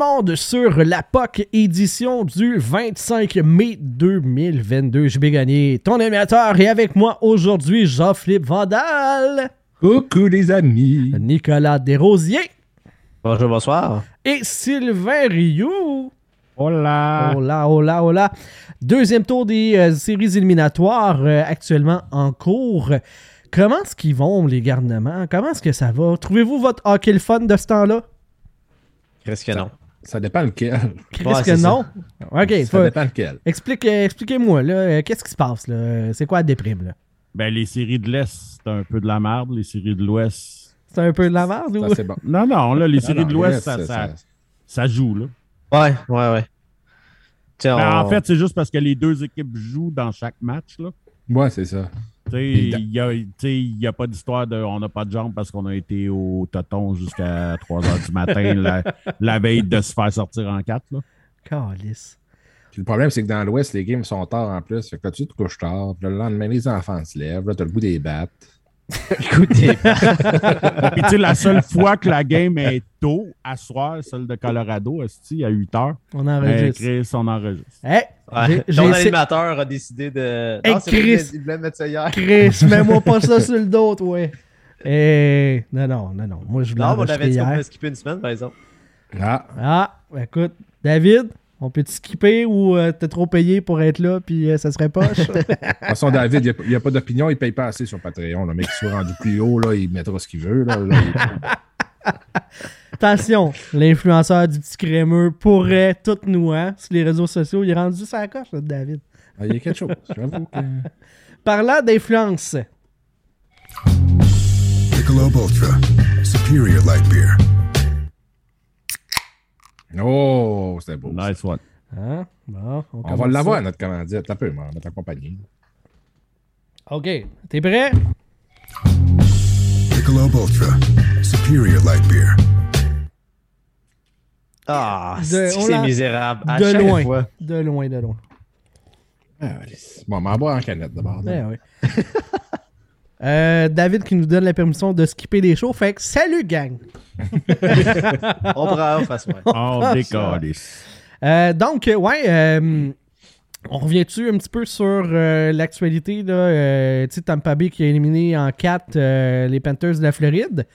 monde sur la POC édition du 25 mai 2022. Je vais gagner ton animateur et avec moi aujourd'hui Jean-Philippe Vandal. Coucou les amis. Nicolas Desrosiers. Bonjour, bonsoir. Et Sylvain Rioux. Hola. Hola, hola, hola. Deuxième tour des euh, séries éliminatoires euh, actuellement en cours. Comment est-ce qu'ils vont, les garnements? Comment est-ce que ça va? Trouvez-vous votre hockey le fun de ce temps-là? Qu'est-ce que non? Ça dépend lequel. Qu'est-ce Ouais, que non? OK, ça faut- dépend lequel. explique, euh, expliquez-moi, là, euh, qu'est-ce qui se passe, là? C'est quoi la déprime, là? Ben, les séries de l'Est, c'est un peu de la merde. Les séries de l'Ouest. C'est un peu de la merde, ou? Ça, c'est bon. Non, non, là, les séries Non, de l'Ouest, ça, ça- ça, ça- ça joue, là. Ouais, ouais, ouais. Tiens, Ben, on- En fait, c'est juste parce que les deux équipes jouent dans chaque match, là. Ouais, c'est ça. Tu il n'y a, tu sais, il y a pas d'histoire de on n'a pas de jambes parce qu'on a été au toton jusqu'à 3 h du matin la, la veille de se faire sortir en quatre. Là. Calice. Puis le problème, c'est que dans l'Ouest, les games sont tard en plus. Fait que là, tu te couches tard. Puis le lendemain, les enfants se lèvent. Là, t'as le goût des battes. écoutez, Puis, tu sais, la seule fois que la game est tôt, à soir, celle de Colorado, à 8 h, On ben, enregistre. Chris, on enregistre. Hey, ouais, ton animateur a décidé de. Hey, non, c'est vrai, Chris. il voulait mettre ça hier. Chris, mets-moi pas ça sur le dos, toi. Eh, non, non, non, non. Moi, je voulais Non, on avait dit qu'on pouvait skipper une semaine, par exemple. Ah, Ah, ben, écoute, David, on peut-te skipper ou euh, t'es trop payé pour être là, puis euh, ça serait poche? de toute façon, David, il n'y a, pas d'opinion. Il ne paye pas assez sur Patreon. Le mec qui soit rendu plus haut, là, il mettra ce qu'il veut. Là, Là, il- Attention, l'influenceur du petit crémeux pourrait tout nous, hein, sur les réseaux sociaux. Il est rendu sur la coche, là, David. Ah, il y a quelque chose. J'avoue que. Parlant d'influence, Michelob Ultra. Superior light beer. Oh, c'était beau. ça. Nice one. hein, bon, on, On va l'avoir, notre commandite. T'as peu, on va t'accompagner. OK, t'es prêt? Michelob Ultra. Superior light beer. Ah, c'est on misérable. À de chaque loin. fois? De loin, de loin. Ah. Bon, m'en boire en canette d'abord. Ben oui. Euh, David qui nous donne la permission de skipper des shows. Fait que salut, gang! On prend on fasse ouais. On décalisse. Euh, donc, euh, ouais, euh, on revient-tu un petit peu sur euh, l'actualité? là? Euh, tu sais, Tampa Bay qui a éliminé en 4 les Panthers de la Floride.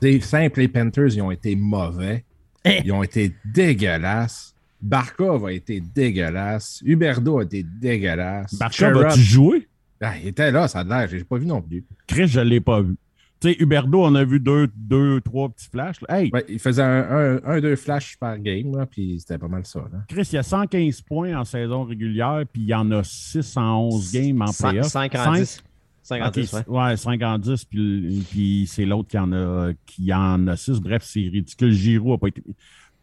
C'est simple, les Panthers, ils ont été mauvais. Eh. Ils ont été dégueulasses. Barkov a été dégueulasse. Huberdo a été dégueulasse. Barca, Sherrod- vas-tu jouer? Ah, il était là, ça a l'air. J'ai pas vu non plus. Chris, je ne l'ai pas vu. Tu sais, Huberdo, on a vu deux, deux trois petits flashs. là. Hey, Ouais, il faisait un, un, un, deux flashs par game, là, puis c'était pas mal ça. Là. Chris, il y a 115 points en saison régulière, puis il y en a 6 en 11 games en playoff. 5 en Cinq? 10. 5 en Ok, 10, ouais. ouais, 5 en 10, puis, puis c'est l'autre qui en a qui en a 6. Bref, c'est ridicule. Giroud a pas été.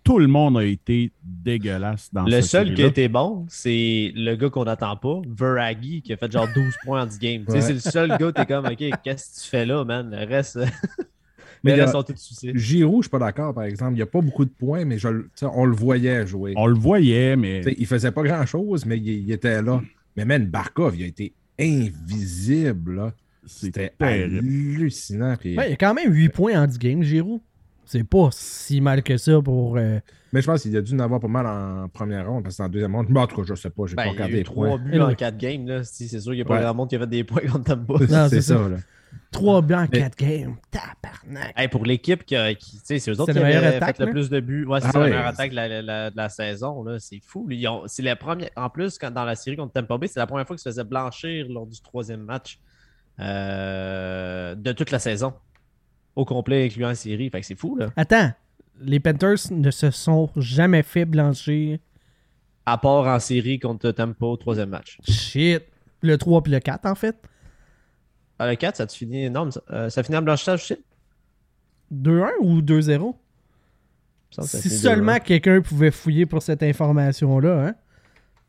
Tout le monde a été dégueulasse dans Le seul qui a été bon, c'est le gars qu'on n'attend pas, Veragi, qui a fait genre 12 points en 10 games. Ouais. C'est le seul gars, t'es comme, OK, qu'est-ce que tu fais là, man? Le reste, Mais il reste sont tous soucis. Giroud, je suis pas d'accord, par exemple. Il n'y a pas beaucoup de points, mais je, on le voyait jouer. On le voyait, mais. Sais, Il faisait pas grand-chose, mais il, il était là. Mais même Barkov, il a été invisible. là. C'était hallucinant. puis- Ouais, il y a quand même 8 points en 10 games, Giroud. C'est pas si mal que ça pour. euh, Mais je pense qu'il a dû en avoir pas mal en première ronde, parce que en deuxième ronde, bon, en tout cas, je sais pas, j'ai Ben, pas il y a regardé les 3 points. buts en 4 games. là. Si, C'est sûr qu'il n'y a pas Ouais. grand monde qui a fait des points contre Tampa. Non, c'est c'est ça. ça, là. 3 buts en Mais- 4 games. Tabarnak. Hey, pour l'équipe qui, a- qui tu sais, c'est eux autres C'est qui la meilleure avaient attaque, fait le plus de buts. Ouais, c'est Ah ça, la meilleure attaque de la, la- de la saison. là. C'est fou. Ils ont- C'est la première. En plus, quand, dans la série contre Tampa Bay, c'est la première fois qu'ils se faisaient blanchir lors du troisième match euh, de toute la saison. Au complet, incluant la série. Fait que c'est fou, là. Attends, les Panthers ne se sont jamais fait blanchir. À part en série contre Tampa au troisième match. Shit. Le 3 puis le 4, en fait. À le 4, ça te finit. Non, mais ça, euh, ça finit en blanchissage aussi? 2-1 ou 2-0? Ça, ça Si seulement 2-1. quelqu'un pouvait fouiller pour cette information-là, hein?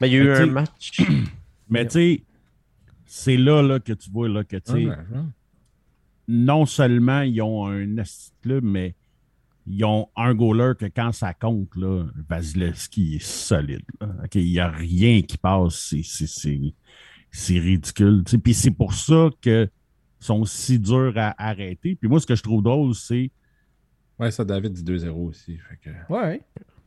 Ben, il y a eu Mais un match. Mais tu sais, c'est là, là que tu vois là, que tu sais. Non seulement ils ont un club, mais ils ont un goaler que quand ça compte, là, Vasilevski est solide. il n'y a rien qui passe. C'est- ridicule. Puis c'est pour ça qu'ils sont si durs à arrêter. Puis moi, ce que je trouve drôle, c'est Ouais, ça, David dit 2-0 aussi. fait que- Ouais.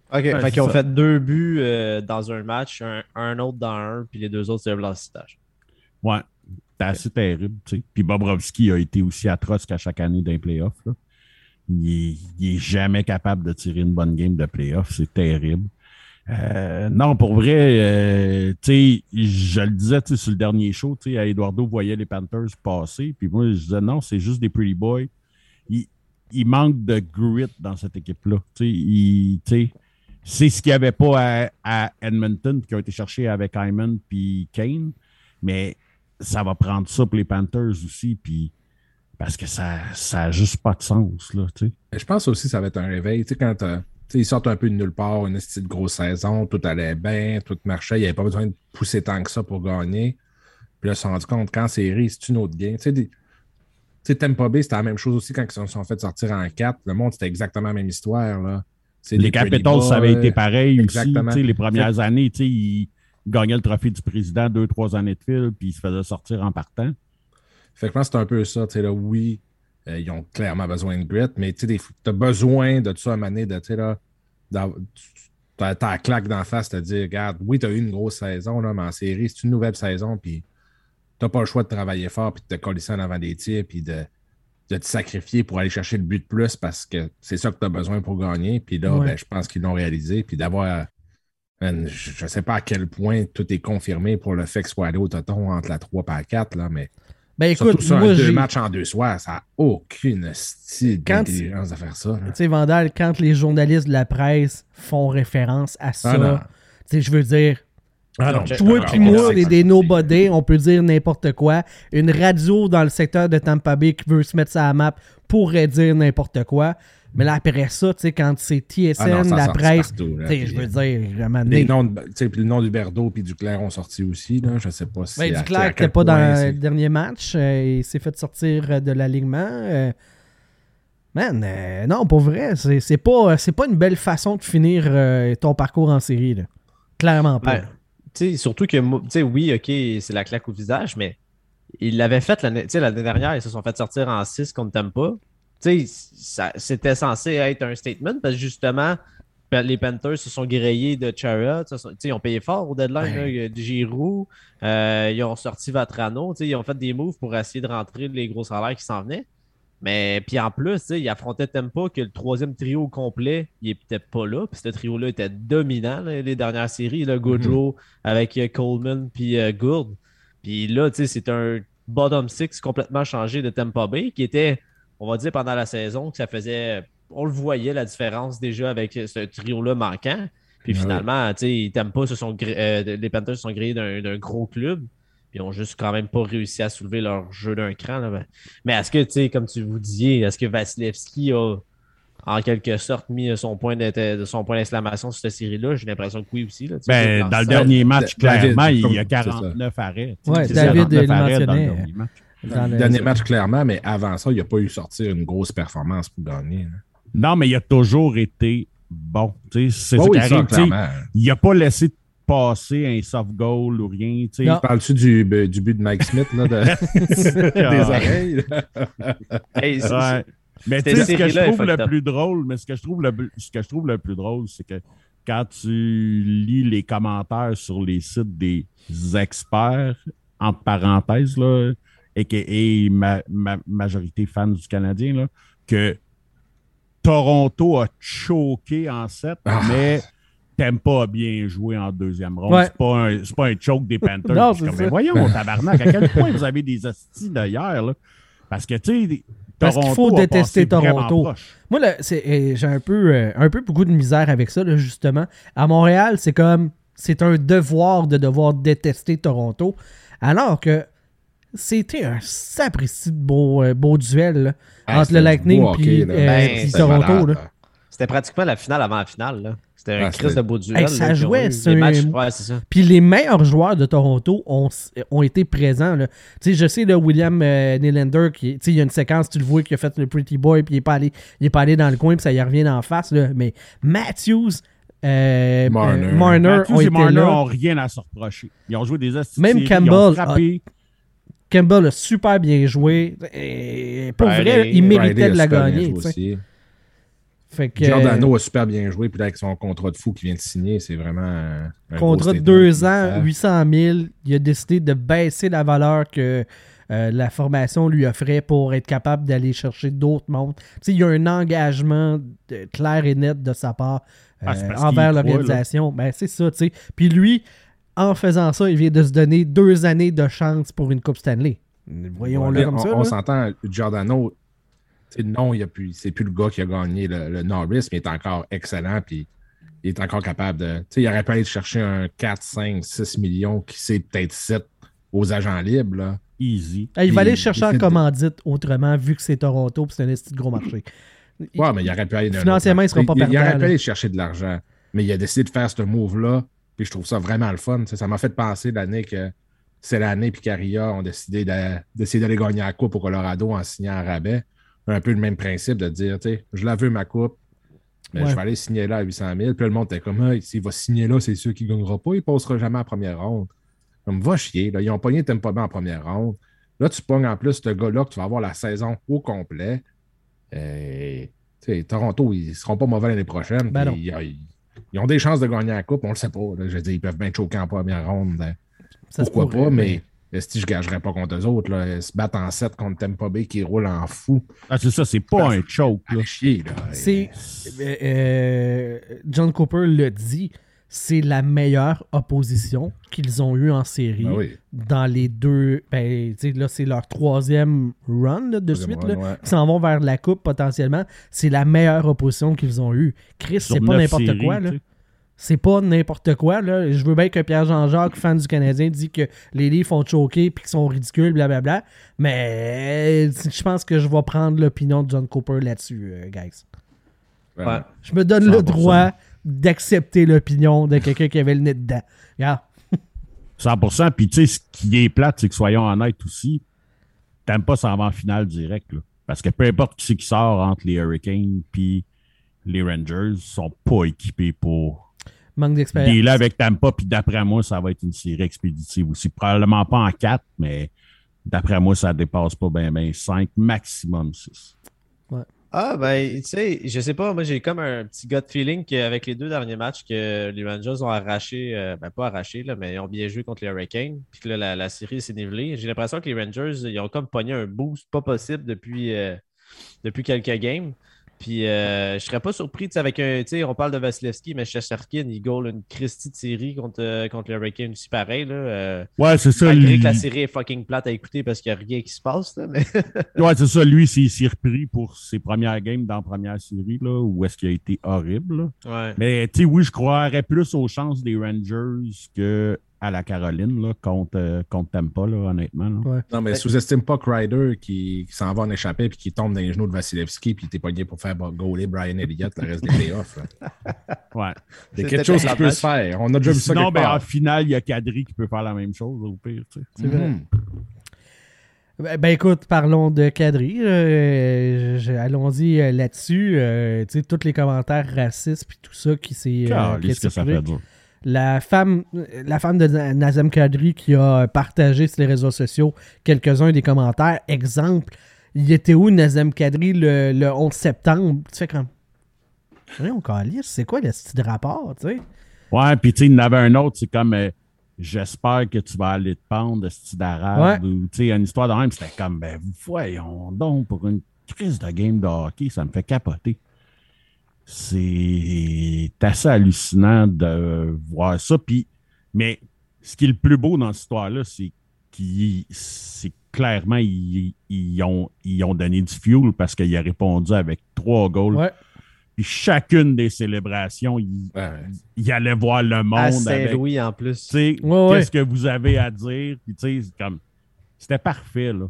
Ok, Ouais, fait qu'ils ont ça. fait deux buts euh, dans un match, un, un autre dans un, puis les deux autres, c'est le. Ouais, c'est assez terrible. tu sais. Puis Bobrovski a été aussi atroce qu'à chaque année d'un playoff. Il, est, il est jamais capable de tirer une bonne game de playoff. C'est terrible. Euh, non, pour vrai, euh, tu sais, je le disais sur le dernier show, tu sais, Eduardo voyait les Panthers passer, puis moi, je disais non, c'est juste des pretty boys. Il, il manque de grit dans cette équipe-là. Tu sais, c'est ce qu'il n'y avait pas à, à Edmonton, qui ont été cherchés avec Hyman puis Kane, mais ça va prendre ça pour les Panthers aussi, puis parce que ça n'a juste pas de sens, là, Je pense aussi que ça va être un réveil. Quand sais, ils sortent un peu de nulle part, une petite grosse saison, tout allait bien, tout marchait, il n'y avait pas besoin de pousser tant que ça pour gagner. Puis là, ils se sont rendus compte qu'en série, c'est une autre game. Tu sais, Tampa Bay, c'était la même chose aussi quand ils se sont fait sortir en 4. Le monde, c'était exactement la même histoire. Là. Les Capitals, ça avait été pareil Exactement. aussi. Les premières années, tu sais, ils gagnaient le trophée du président deux, trois années de fil, puis ils se faisaient sortir en partant. Fait que je pense que c'est un peu ça. Tu sais, là, oui, euh, ils ont clairement besoin de grit, mais tu as besoin de tout ça à maner, de, tu sais, là, tu- t'as t'as la claque d'en face, te dire, regarde, oui, tu as eu une grosse saison, là, mais en série, c'est une nouvelle saison, puis t'as pas le choix de travailler fort, puis de te coller ça en avant des tirs, puis de, de te sacrifier pour aller chercher le but de plus parce que c'est ça que tu as besoin pour gagner. Puis là, Ouais. ben, je pense qu'ils l'ont réalisé, puis d'avoir. Je ne sais pas à quel point tout est confirmé pour le fait que soit allé au toton entre la 3 et la 4, là, mais Ben écoute, Surtout ça, moi, deux matchs en deux soirs, ça n'a aucune style Quand d'intelligence de faire ça. Tu sais, Vandal, quand les journalistes de la presse font référence à ça, Ah non. tu sais, je veux dire, Ah non, Toi puis moi, des, des nobody, on peut dire n'importe quoi. Une radio dans le secteur de Tampa Bay qui veut se mettre la map pourrait dire n'importe quoi. Mais là, après ça, tu sais, quand c'est TSN, Ah non, la presse, puis, je veux euh, dire, à Les noms de, tu sais, puis le nom du Berdo et du Claire ont sorti aussi. Là. Je ne sais pas si. Ben, Duclair n'était pas dans le dernier match. euh, il s'est fait sortir euh, de l'alignement. euh. man, euh, non, pour vrai, c'est c'est pas, c'est pas une belle façon de finir euh, ton parcours en série. Là. Clairement pas. Tu sais, surtout que, tu sais, oui, OK, c'est la claque au visage, mais ils l'avaient fait l'année tu sais, l'année dernière, ils se sont fait sortir en 6 contre Tampa. C'était censé être un statement parce que justement, les Panthers se sont grillés de Chariot. Ils ont payé fort au deadline, Ouais. là, de Giroud. euh, ils ont sorti Vatrano. Ils ont fait des moves pour essayer de rentrer les gros salaires qui s'en venaient. Mais puis en plus, ils affrontaient Tempa que le troisième trio complet, il était pas là. Puis ce trio-là était dominant là, les dernières séries. Là, Goodrow avec euh, Coleman puis euh, Gourde. Puis là, c'est un bottom six complètement changé de Tampa Bay qui était, on va dire, pendant la saison, que ça faisait. On le voyait la différence déjà avec ce trio-là manquant. Puis oui. finalement, tu sais, Tampa se sont gr- euh, les Panthers se sont grillés d'un d'un gros club. Puis ils ont juste quand même pas réussi à soulever leur jeu d'un cran. là. Ben, Mais est-ce que, tu sais, comme tu vous disiez, est-ce que Vasilevski a en quelque sorte mis son point d'être- son point d'exclamation sur cette série-là? J'ai l'impression que oui aussi. Là, Ben, dans le dernier match, David, clairement, il y a c'est ça. 49 arrêts. Ouais, David, 49 il arrêts dans le mentionnait, dernier match. Dans le- Dernier match, clairement, mais avant ça, il n'a pas eu sortir une grosse performance pour gagner. là. Non, mais il a toujours été bon. Tu sais, C'est ça oui, sais. clairement. Il n'a pas laissé passer un soft goal ou rien. tu sais. Non. Parles-tu du, du but de Mike Smith, là, de- des oreilles? Hey, c'est- Ouais. Mais tu sais, ce que je trouve le plus drôle, mais ce que je trouve le, ce que je trouve le plus drôle, c'est que quand tu lis les commentaires sur les sites des experts, entre parenthèses, là, et ma, ma- majorité fans du Canadien, là, que Toronto a choqué en 7, Ah. mais Tampa a bien joué en deuxième ronde. Ouais. C'est pas, un- c'est pas un choke des Panthers. Non, c'est comme, mais voyons, tabarnak, à quel point vous avez des hosties d'ailleurs, là? Parce que, tu sais, Parce qu'il faut détester Toronto. Moi, là, c'est- euh, j'ai un peu, euh, un peu beaucoup de misère avec ça, là, justement. À Montréal, c'est comme. C'est un devoir de devoir détester Toronto. Alors que c'était un sapristi de beau, euh, beau duel là, Ah, entre le Lightning puis là. euh, Ben, puis Toronto. là. C'était pratiquement la finale avant la finale. là. C'était un Ah, crise de beau duel. Hey, ça ont jouait, Les un- ouais. Puis les meilleurs joueurs de Toronto ont, ont été présents. là. Tu sais, je sais, là, William euh, Nylander, qui, tu sais, il y a une séquence, tu le vois, qui a fait le Pretty Boy, puis il est pas allé, il est pas allé dans le coin, puis ça y revient en face. Là. Mais Matthews, euh, Marner. euh, Marner Matthews ont et Marner n'ont rien à se reprocher. Ils ont joué des de Même Ils ont Campbell frappé. Campbell a super bien joué. Et pour Friday, vrai, il méritait Friday de la gagner. Fait que, Giordano a super bien joué, puis là, avec son contrat de fou qui vient de signer, c'est vraiment. un- Contrat de deux ans, 800 000. Il a décidé de baisser la valeur que euh, la formation lui offrait pour être capable d'aller chercher d'autres mondes. Tu sais, il y a un engagement de- clair et net de sa part euh, Ah, parce envers qu'il l'organisation. Ben, c'est ça, tu sais. Puis lui, en faisant ça, il vient de se donner deux années de chance pour une Coupe Stanley. Voyons-le comme on, ça. on là. s'entend, Giordano, non, il a plus, c'est plus le gars qui a gagné le, le Norris, mais il est encore excellent, puis il est encore capable de. Tu sais, il aurait pu aller chercher un 4, 5, 6 millions, qui sait peut-être 7 aux agents libres. Là. Easy. Il va Puis, aller chercher en commandite autrement, vu que c'est Toronto et c'est un de gros marché. Ouais, mais il aurait pu aller. Financièrement, il sera pas Il, il perdant, aurait pu aller chercher de l'argent, mais il a décidé de faire ce move-là, puis je trouve ça vraiment le fun. Ça m'a fait penser l'année que c'est l'année puis Caria ont décidé de- d'essayer d'aller gagner la coupe au Colorado en signant un rabais. Un peu le même principe de dire, tu sais, je la veux ma coupe, mais Ouais. je vais aller signer là à 800 000. Puis le monde était comme, ah, s'il va signer là, c'est sûr qu'il ne gagnera pas, il ne passera jamais en première ronde. Comme, va chier, là. ils ont pogné Tempo Bay en première ronde. Là, tu pognes en plus ce gars-là que tu vas avoir la saison au complet. Et, Toronto, ils ne seront pas mauvais l'année prochaine. Ben ils, ont des chances de gagner la coupe, on le sait pas. là. Je veux dire, ils peuvent bien choquer en première ronde. hein. Ça se Pourquoi pourrait, pas, mais si je ne gagerais pas contre eux autres, là, se battent en 7 contre Tempo Bay qui roule en fou. Ah, c'est ça, c'est pas Ah, un choke. Là. Chier, là. C'est. euh, euh, John Cooper le dit, c'est la meilleure opposition qu'ils ont eue en série Ben oui. dans les deux. Ben, là, c'est leur troisième run là, de Troisième suite. run, là, ouais. qui s'en vont vers la coupe potentiellement. C'est la meilleure opposition qu'ils ont eue. Chris, c'est pas n'importe quoi. Là. C'est pas n'importe quoi. Là. Je veux bien que Pierre Jean-Jacques, fan du Canadien, dit que les livres font choquer et qu'ils sont ridicules, blablabla. Mais je pense que je vais prendre l'opinion de John Cooper là-dessus, euh, guys. Ouais. Je me donne le 100%. droit d'accepter l'opinion de quelqu'un qui avait le nez dedans. Regarde. 100%. Puis, tu sais, ce qui est plate, c'est que soyons honnêtes aussi, t'aimes pas s'en va en finale direct. Là. Parce que peu importe qui c'est qui sort entre les Hurricanes puis les Rangers, ils sont pas équipés pour Manque d'expérience. dealer avec Tampa. Puis d'après moi, ça va être une série expéditive aussi. Probablement pas en 4, mais d'après moi, ça dépasse pas bien ben 5, maximum 6. Ah, ben, tu sais, je sais pas, moi j'ai comme un petit gut feeling qu'avec les deux derniers matchs que les Rangers ont arraché, euh, ben pas arraché, là, mais ils ont bien joué contre les Hurricanes, puis que là, la, série s'est nivelée. J'ai l'impression que les Rangers, ils ont comme pogné un boost pas possible depuis, euh, depuis quelques games. Puis euh, je serais pas surpris, tu sais, avec un, tu sais, on parle de Vasilevski, mais Shesterkin, il goal une Christie de série contre, euh, contre les Hurricanes aussi pareil, là. euh, Ouais, c'est ça. malgré lui- que la série est fucking plate à écouter parce qu'il n'y a rien qui se passe, là, mais Ouais, c'est ça. Lui, c'est- il s'est repris pour ses premières games dans la première série, là, où est-ce qu'il a été horrible. là. ouais. Mais tu sais, oui, je croirais plus aux chances des Rangers que à la Caroline là, contre, euh, contre Tampa, là, honnêtement. là. Ouais. Non, mais sous-estime pas Crider qui, qui s'en va en échappée puis qui tombe dans les genoux de Vasilevski puis t'es pogné pour faire gauler Brian Elliott le reste des playoffs. Ouais. C'est quelque chose qui peut se faire. On a déjà vu ça Sinon, quelque ben, en finale, il y a Kadri qui peut faire la même chose, au pire. tu sais. C'est vrai. Mhm. Ben, ben, écoute, parlons de Kadri. Euh, Allons-y euh, là-dessus. Euh, tu sais, tous les commentaires racistes puis tout ça qui s'est. euh, a que ça fait dur. La femme, la femme de Nazem Kadri qui a partagé sur les réseaux sociaux quelques-uns des commentaires. Exemple, il était où Nazem Kadri le, le 11 septembre? Tu fais comme. on calisse, c'est quoi le style de rapport, tu sais? Ouais, puis tu sais, il y en avait un autre, c'est comme euh, J'espère que tu vas aller te pendre de style d'arabe ou tu sais, une histoire de même, c'était comme ben voyons donc pour une crise de game de hockey, ça me fait capoter. C'est assez hallucinant de voir ça. Puis, mais ce qui est le plus beau dans cette histoire-là, c'est qu'ils c'est clairement ils, ils ont, ils ont donné du fuel parce qu'il a répondu avec trois goals. Ouais. Puis chacune des célébrations, il, Ouais. il allait voir le monde À avec Saint-Louis en plus. Ouais, qu'est-ce que vous avez à dire? Puis, tu sais, c'est comme, c'était parfait, là.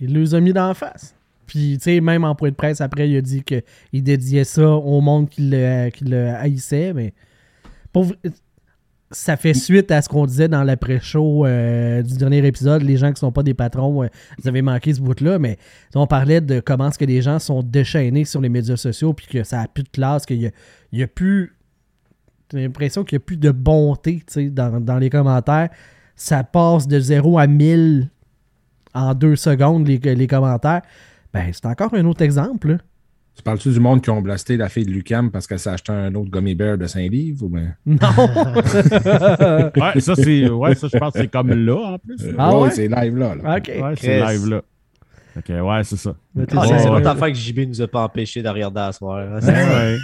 Il les a mis d'en face. Puis, tu sais, même en point de presse, après, il a dit qu'il dédiait ça au monde qui le, qui le haïssait. Mais pour, ça fait suite à ce qu'on disait dans l'après-show euh, du dernier épisode. Les gens qui sont pas des patrons, euh, vous avez manqué ce bout-là. Mais on parlait de comment est-ce que les gens sont déchaînés sur les médias sociaux puis que ça a plus de classe, qu'il y y a plus... J'ai l'impression qu'il n'y a plus de bonté dans, dans les commentaires. Ça passe de 0 à 1000 en deux secondes, les, les commentaires. Ben, c'est encore un autre exemple. là. Tu parles-tu du monde qui ont blasté la fille de Lucam parce qu'elle s'est acheté un autre gummy bear de 5 livres ou bien? Non! Ouais, ça, c'est, ouais, ça, je pense que c'est comme là, en plus. Ah ouais? c'est live là. Ouais, c'est Chris. live là. Ok, ouais, c'est ça. Ah, c'est ouais. l'autre affaire que JB nous a pas empêché de regarder à soir. hein. Ouais.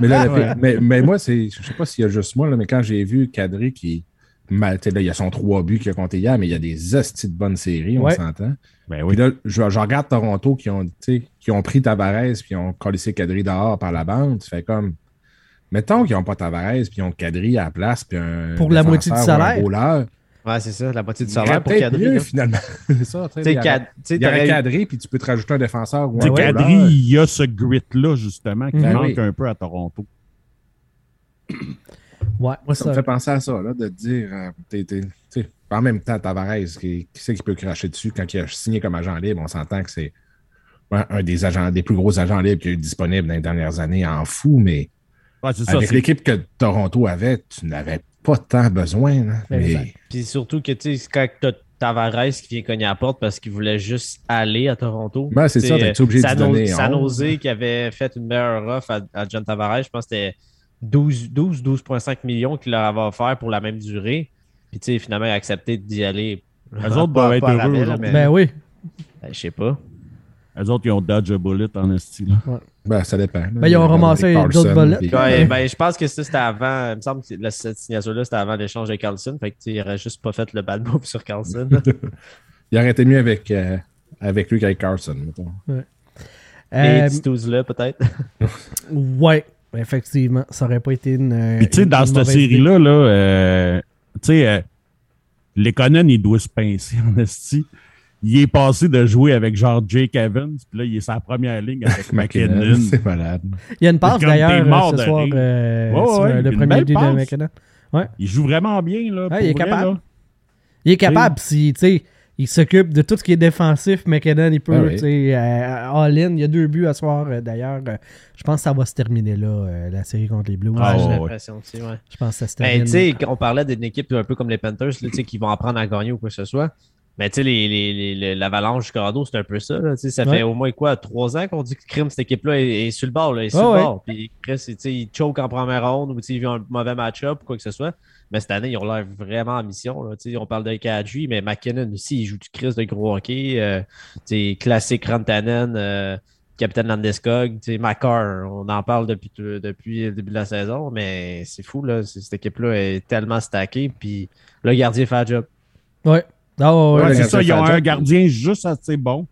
Mais, là, la Ouais. fille- mais, mais moi, c'est, je sais pas s'il y a juste moi, là, mais quand j'ai vu Kadri qui. Mal- tu sais, là, il y a son 3 buts qu'il a compté hier, mais il y a des hosties de bonnes séries, on s'entend. Ben Puis oui. là, je, je regarde Toronto qui ont, tu sais, qui ont pris Tavares puis ont collé Kadri dehors par la bande. Tu fais comme. Mettons qu'ils n'ont pas Tavares puis ils ont Kadri à la place. Puis un Pour la moitié du un salaire. Ouais, c'est ça, la moitié du salaire pour cadrer. mieux, finalement. c'est ça, tu sais, il y t'aurais- cadré, puis tu peux te rajouter un défenseur ou un. Kadri, il y a ce grit-là, justement, qui Ben manque oui. un peu à Toronto. Ouais, Moi, ça, me fait penser à ça, là, de te dire, euh, t'es- t'es- tu sais, en même temps, Tavares, qui, qui c'est qui peut cracher dessus quand il a signé comme agent libre, on s'entend que c'est un, un des agents, des plus gros agents libres qu'il y a eu disponibles dans les dernières années, en fou, mais Ouais, avec l'équipe que Toronto avait, tu n'avais pas tant besoin. là. Ben, mais. Puis surtout que, tu sais, quand t'as Tavares qui vient cogner à la porte parce qu'il voulait juste aller à Toronto. Ben, c'est Tu ça, sais, t'es obligé de donner San 11. Jose qui avait fait une meilleure offre à, à John Tavares, je pense que c'était 12, 12, 12,5 millions qu'il leur avait offert pour la même durée. Puis, tu sais, finalement, il a accepté d'y aller. Eux autres doivent être heureux, là, là. mais- Ben oui. Ben, Je sais pas. Eux autres, ils ont dodge a bullet en esti, là. ben, ça dépend. là. Ben, ils ont ramassé d'autres bullets. puis- Ouais, ben, je pense que ça, c'était avant. Il me semble que la- cette signature-là, c'était avant l'échange de Carlson. Fait que, tu sais, il aurait juste pas fait le bad move sur Carlson. Il aurait été mieux avec, euh, avec lui qu'avec Carlson, mettons. Et Euh, Titouz-là, peut-être. ouais, effectivement. Ça aurait pas été une. euh, Puis, tu sais, dans une cette série-là, là, euh, tu sais, euh, Lekonen, il doit se pincer en esti. Il est passé de jouer avec genre Jake Evans, puis là, il est sa première ligne avec McKinnon. C'est malade. Il y a une passe d'ailleurs euh, mort ce soir euh, Ouais, ouais, euh, le premier but de. McKinnon. Il joue vraiment bien, là. Ouais, il est pour vrai, capable. là. Il est capable, si, tu sais, il s'occupe de tout ce qui est défensif. McKinnon, il peut, Ah oui. tu sais, euh, all-in. Il y a deux buts à soir, euh, d'ailleurs. Euh, je pense que ça va se terminer là, euh, la série contre les Blues. Ouais, Ah, j'ai l'impression aussi, ouais. Je pense que ça se Ben, termine. tu sais, on parlait d'une équipe un peu comme les Panthers, tu sais, qui vont apprendre à gagner ou quoi que ce soit. Mais tu sais, les, les, les- les- l'Avalanche du Colorado, c'est un peu ça. Là, tu sais, ça Ouais. fait au moins quoi, trois ans qu'on dit que crime, cette équipe-là est, est sur le bord. Là, est sur Ah le ouais. bord. Puis Chris, tu sais, ils choke en première ronde ou tu sais, ils ont un mauvais match-up ou quoi que ce soit. Mais cette année, ils ont l'air vraiment en mission. Là, tu on parle de Kadri, mais McKinnon aussi, il joue du Chris de gros hockey. Euh, tu classique Rantanen, euh, capitaine Landeskog, tu Makar, on en parle depuis, depuis le début de la saison, mais c'est fou, là. Cette équipe-là est tellement stackée, puis le gardien fait le job. Ouais. Ah, ouais, c'est ça, ils ont un job. gardien juste assez bon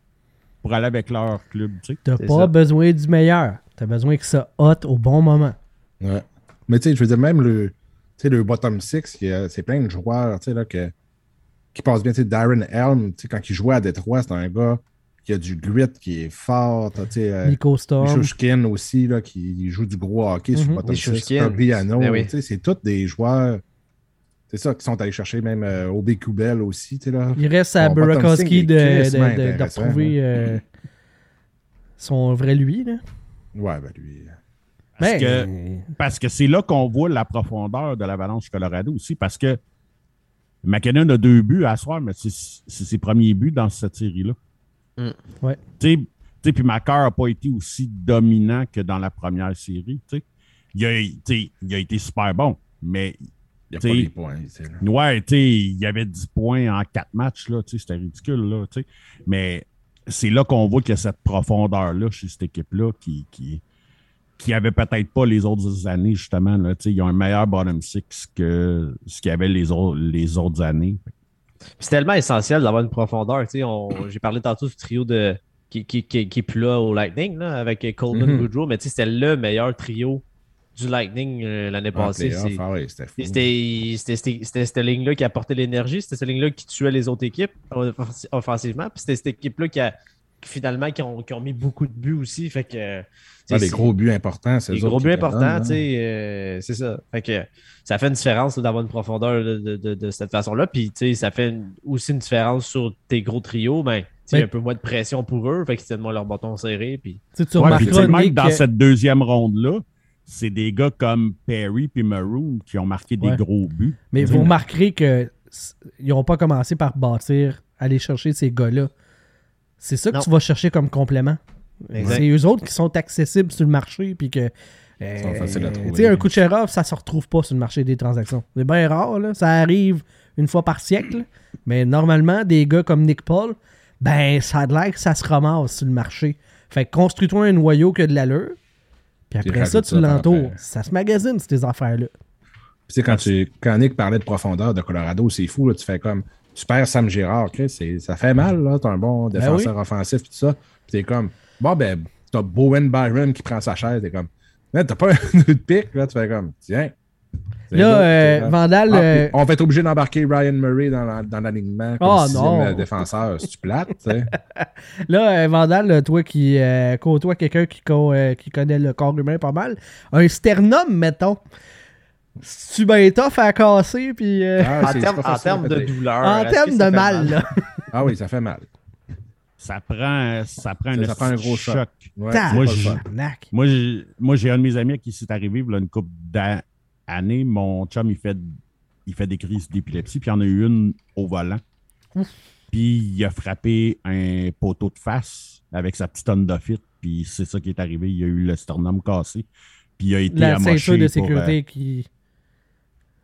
pour aller avec leur club, tu c'est pas ça. besoin du meilleur. T'as besoin que ça hot au bon moment. Ouais. Mais tu sais, je veux dire, même le, tu sais, le bottom six, c'est plein de joueurs tu sais, là, que, qui passent bien. Tu sais, Darren Helm, tu sais, quand il jouait à Détroit, c'est un gars qui a du grit, qui est fort. Tu sais, euh, Nico Storm. Michushkin aussi, là, qui joue du gros hockey sur Mhm. le bottom six. Ben oui. tu sais, c'est tous des joueurs. C'est ça, qui sont allés chercher même euh, Obi Kubel aussi. tu sais, Là. Il reste à Burakovsky six de, retrouver euh, son vrai lui. Là. Ouais, ben lui. Parce Ben, que Parce que c'est là qu'on voit la profondeur de l'Avalanche Colorado aussi, parce que McKinnon a deux buts à soir, mais c'est c'est ses premiers buts dans cette série-là. Mm. Ouais. Tu sais, puis Macar n'a pas été aussi dominant que dans la première série. Il a, il a été super bon, mais Il n'y a pas les points. ouais, tu sais, il y avait 10 points en quatre matchs, là, c'était ridicule, là. Mais c'est là qu'on voit qu'il y a cette profondeur-là chez cette équipe-là qui, qui, qui avait peut-être pas les autres années, justement. Là, tu sais, ils ont un meilleur bottom six que ce qu'il y avait les, autres les autres années. C'est tellement essentiel d'avoir une profondeur. tu sais, on- J'ai parlé tantôt du trio de qui, qui, qui, qui est plus là au Lightning, là, avec Coleman Mhm. Goudreau, mais tu sais, c'était le meilleur trio du Lightning euh, l'année passée. ah ouais, c'était fou. C'était c'était- c'était- c'était cette ligne-là qui apportait l'énergie, c'était cette ligne-là qui tuait les autres équipes off- offensivement, puis c'était cette équipe-là qui a finalement qui ont, qui ont mis beaucoup de buts aussi. Fait que Ah, les c'est- gros buts importants, c'est les eux gros buts importants, sais, euh, c'est ça. Fait que ça fait une différence d'avoir une profondeur de, de- de- de cette façon-là. Puis, tu sais, ça fait une- aussi une différence sur tes gros trios. Ben, tu sais, Ben- un peu moins de pression pour eux. Fait qu'ils tiennent moins leur bâton serré. Puis, tu Ouais, puis même dans que- cette deuxième ronde-là, c'est des gars comme Perry et Maroon qui ont marqué des gros buts. Mais vous remarquerez que s- ils n'ont pas commencé par bâtir, aller chercher ces gars-là. C'est ça que Non. tu vas chercher comme complément. C'est eux autres qui sont accessibles sur le marché. Puis que. euh, sont faciles à trouver. tu sais, un Kucherov, ça se retrouve pas sur le marché des transactions. C'est bien rare, là. Ça arrive une fois par siècle. Mais normalement, des gars comme Nick Paul, ben, ça a l'air que ça se ramasse sur le marché. Fait que construis-toi un noyau que de l'allure. Puis après ça, tu l'entoures. Ça se magasine, ces affaires-là. Puis, tu sais, quand, tu, quand Nick parlait de profondeur de Colorado, c'est fou, là, tu fais comme. Tu perds Sam Girard, Chris, ça fait mal, là. T'as un bon défenseur offensif, pis tout ça. Puis t'es comme, bon, ben, t'as Bowen Byron qui prend sa chaise, t'es comme, t'as pas un autre pic, là, tu fais comme, tiens. Là, euh, Vandal. Ah, euh, on va être obligé d'embarquer Ryan Murray dans la- l'alignement comme Ah, non. euh, défenseur. Plate, tu sais? Là, euh, Vandal, toi qui côtoies quelqu'un qui, qui connaît le corps humain pas mal, un sternum, mettons. C'est-tu bien tough à casser, puis euh, Ah, En c'est- termes c'est de douleur. en termes de mal, là. Ah oui, ça fait mal. Ça prend, ça prend, Ça- un ça prend un gros choc. choc. Ouais, c'est Moi, j'ai-. Moi, un de mes amis à qui c'est arrivé, il y a une couple d'années. Mon chum, il fait, il fait des crises d'épilepsie, puis il y en a eu une au volant. Puis il a frappé un poteau de face avec sa petite Honda Fit, puis c'est ça qui est arrivé. Il a eu le sternum cassé, puis il a été La amoché ceinture de pour, sécurité euh, qui.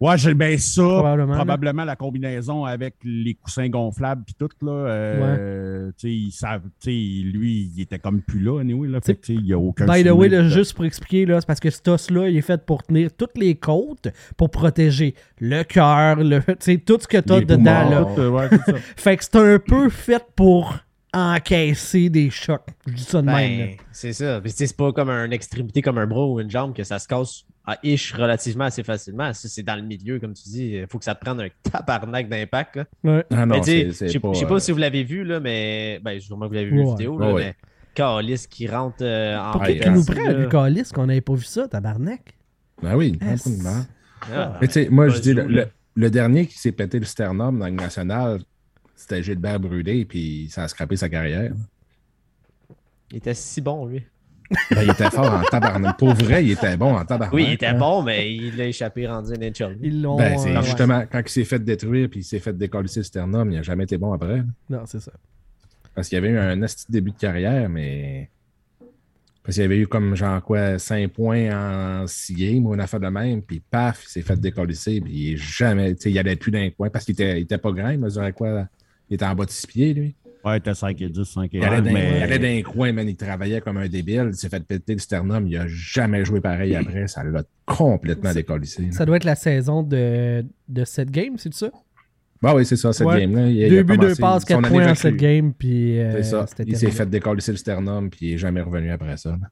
Ouais, j'ai bien ça. Probablement, la combinaison avec les coussins gonflables puis tout, là. euh, tu ils savent, tu lui, il était comme plus là, anyway, là. Fait tu il n'y a aucun By the way, là, juste pour expliquer, là, c'est parce que cet os-là, il est fait pour tenir toutes les côtes, pour protéger le cœur, le, tu sais, tout ce que t'as Les dedans, là. Tout, euh, ouais, c'est ça. Fait que c'est un peu fait pour encaisser des chocs. Je dis ça de même. Ben, c'est ça. Tu c'est pas comme une extrémité comme un bras ou une jambe que ça se casse à ish relativement assez facilement. Ça, c'est dans le milieu, comme tu dis. Il faut que ça te prenne un tabarnak d'impact. là. Ouais. Ah non, sais, je pas... je sais pas euh, si vous l'avez vu, là, mais. Ben, sûrement que vous l'avez vu la Ouais. vidéo, là, Ouais, ouais. mais. Calis qui rentre euh, en Pour Ah, qui nous prend, lui, Calis, qu'on n'avait pas vu ça, tabarnak? Ben oui, Ah, complètement. Ah, Mais tu sais, moi, je dis, le dernier qui s'est pété le sternum dans le national, c'était Gilbert Brûlé, puis ça a scrappé sa carrière. Il était si bon, lui. Ben, il était fort en tabarnak. Pour vrai, il était bon en tabarnak. Oui, il était hein. bon, mais il a échappé rendu un NHL. Ils l'ont. Ben, c'est euh, ouais. justement, quand il s'est fait détruire puis il s'est fait décoller le sternum, il n'a jamais été bon après. là. Non, c'est ça. Parce qu'il y avait eu un esti de début de carrière, mais. Parce qu'il y avait eu comme genre quoi, 5 points en 6 games ou une affaire de même, puis paf, il s'est fait décollisser, puis il est jamais. Tu sais, il allait plus d'un coin parce qu'il était, il était pas grand, il mesurait quoi Il était en bas de 6 pieds, lui. Ouais, il était 5 et 10, 5 et Il allait 1, d'un mais... il allait d'un coin, man, il travaillait comme un débile, il s'est fait péter le sternum, il a jamais joué pareil après, ça l'a complètement décollissé. là. Ça doit être la saison de, de cette game, c'est ça? Bah oui, c'est ça, cette Ouais. game-là. Il, il a Deux buts, deux passes, quatre points en cette game, puis. euh, C'est ça. Il s'est fait décoller le sternum, puis il n'est jamais revenu après ça. là.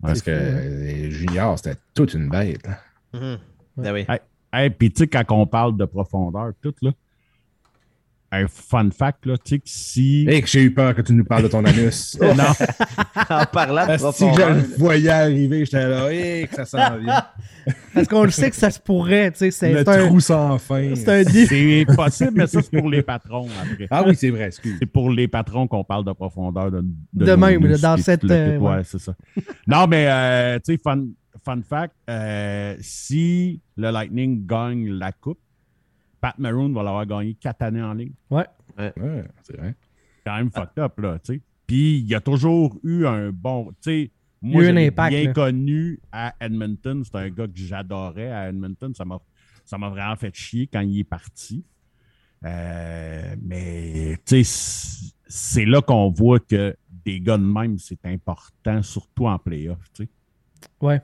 Parce que hein. euh, Junior, c'était toute une bête. Mhm. Ben oui. Hey, hey, puis tu sais, quand on parle de profondeur, tout, là, un fun fact, là, tu sais, que si... Et que j'ai eu peur que tu nous parles de ton anus. non, en parlant de Si que je le voyais arriver, j'étais là, et que ça s'en vient. Parce qu'on le sait que ça se pourrait, tu sais. C'est Le c'est un, trou sans fin. c'est un c'est possible, mais ça, c'est pour les patrons, après. Ah oui, c'est vrai, excuse. C'est pour les patrons qu'on parle de profondeur. De, De nos même, dans cette, le euh, ouais, c'est ça. Non, mais, euh, tu sais, fun, fun fact, euh, si le Lightning gagne la Coupe, Pat Maroon va l'avoir gagné quatre années en ligne. Ouais. Ouais, c'est vrai. quand même fucked up, là, tu sais. Puis il y a toujours eu un bon, tu sais, moi, impact, bien là. connu à Edmonton. C'est un gars que j'adorais à Edmonton. Ça m'a, ça m'a vraiment fait chier quand il est parti. Euh, mais, tu sais, c'est- c'est là qu'on voit que des gars de même, c'est important, surtout en playoff, tu sais. Ouais.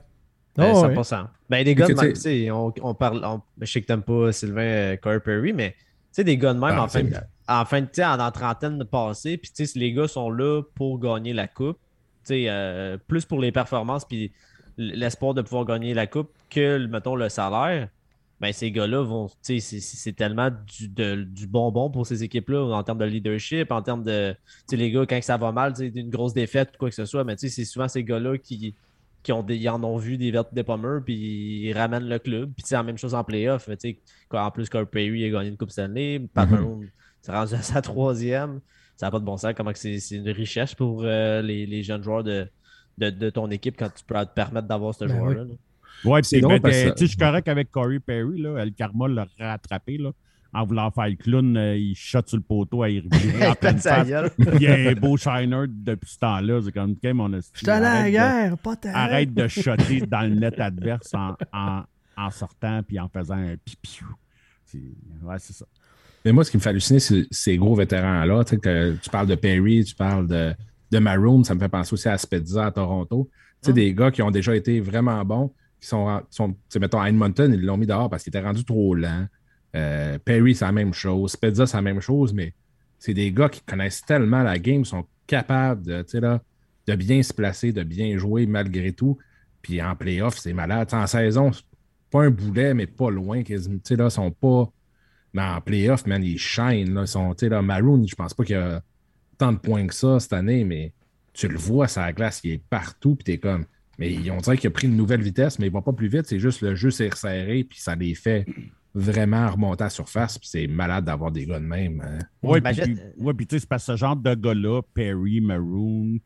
Ben, Oh, ouais. 100%. Ben, des gars de même, tu sais, on, on parle, on- je sais que t'aimes pas Sylvain euh, Corey Perry, mais tu sais, des gars de même Ah, en fin, en fin de tu sais, en, en trentaine de passée, puis tu sais, les gars sont là pour gagner la coupe, tu sais, euh, plus pour les performances, puis l'espoir de pouvoir gagner la coupe que, mettons, le salaire, ben ces gars-là vont, tu sais, c'est- tellement du, de- du bonbon pour ces équipes-là en termes de leadership, en termes de, tu sais, les gars, quand ça va mal, tu sais, d'une grosse défaite ou quoi que ce soit, mais tu sais, c'est souvent ces gars-là qui, qui ont des, ils en ont vu des vertes des pommeurs, puis ils ramènent le club. Puis, tu sais, la même chose en playoff. tu sais, quand- En plus, Corey Perry a gagné une Coupe Stanley. Pat Mhm. Maroon s'est rendu à sa troisième. Ça n'a pas de bon sens. Comment que c'est c'est une richesse pour euh, les, les jeunes joueurs de, de, de ton équipe quand tu peux te permettre d'avoir ce Ben joueur-là. là. Ouais, C'est puis drôle ben, parce que- tu sais, je suis correct avec Corey Perry, là. El Karma l'a rattrapé, là. En voulant faire le clown, euh, il shot sur le poteau à en Il y a un beau shiner depuis ce temps-là. C'est comme, OK, mon Je suis allé à la arrête de- guerre, pas ta Arrête de shotter dans le net adverse en, en, en sortant puis en faisant un pipiou. C'est- Ouais, c'est ça. Mais moi, ce qui me fait halluciner, c'est ces gros vétérans-là. Tu, sais, que tu parles de Perry, tu parles de, de Maroon, ça me fait penser aussi à Spezza à Toronto. Tu sais, des gars qui ont déjà été vraiment bons, qui sont, ren- sont tu sais, mettons, à Edmonton, ils l'ont mis dehors parce qu'il était rendu trop lent. Euh, Perry, c'est la même chose. Spezza, c'est la même chose, mais c'est des gars qui connaissent tellement la game, sont capables de, là, de bien se placer, de bien jouer malgré tout. Puis en playoff, c'est malade. En saison, pas un boulet, mais pas loin. ils sont pas. Mais en playoff, man, ils. Là. Ils sont, là, Maroon, je pense pas qu'il y a tant de points que ça cette année, mais tu le vois, sa glace, il est partout, puis t'es comme. Mais on dirait qu'il a pris une nouvelle vitesse, mais il va pas plus vite. C'est juste le jeu s'est resserré, puis ça les fait vraiment remonter à la surface. Puis c'est malade d'avoir des gars de même. hein. Ouais, puis, ouais, puis tu sais, c'est parce que ce genre de gars-là, Perry, Maroon,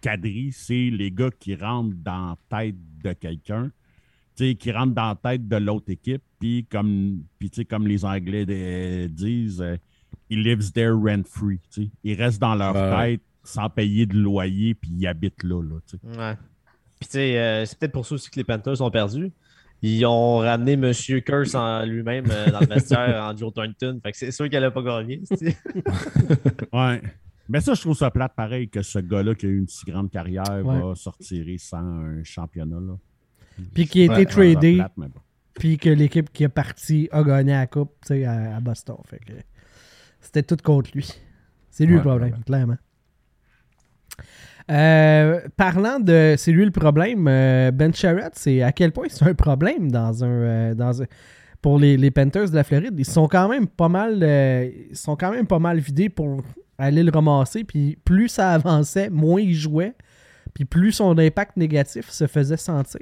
Kadri, c'est les gars qui rentrent dans la tête de quelqu'un, tu sais, qui rentrent dans la tête de l'autre équipe, puis comme, puis tu sais, comme les Anglais de- disent, euh, ils lives there rent-free, tu sais. Ils restent dans leur tête sans payer de loyer, puis ils habitent là, là. Ouais. Puis tu sais, euh, c'est peut-être pour ça aussi que les Panthers ont perdu. Ils ont ramené M. Curse en lui-même euh, dans le vestiaire en Joe Thornton. Fait que c'est sûr qu'elle n'a pas gagné. Ouais. Mais ça, je trouve ça plate pareil que ce gars-là qui a eu une si grande carrière Ouais. va sortir sans un championnat. Là. Puis qui a été tradé, plate, mais bon. puis que l'équipe qui est partie a gagné la coupe tu sais, à, à Boston. Fait que c'était tout contre lui. C'est lui le problème, ouais. clairement. Euh, parlant de c'est lui le problème, euh, Ben Sherratt, c'est à quel point c'est un problème dans un, euh, dans un- pour les, les Panthers de la Floride. Ils sont quand même pas mal ils sont quand même pas mal vidés pour aller le ramasser. Puis plus ça avançait, moins il jouait. Puis plus son impact négatif se faisait sentir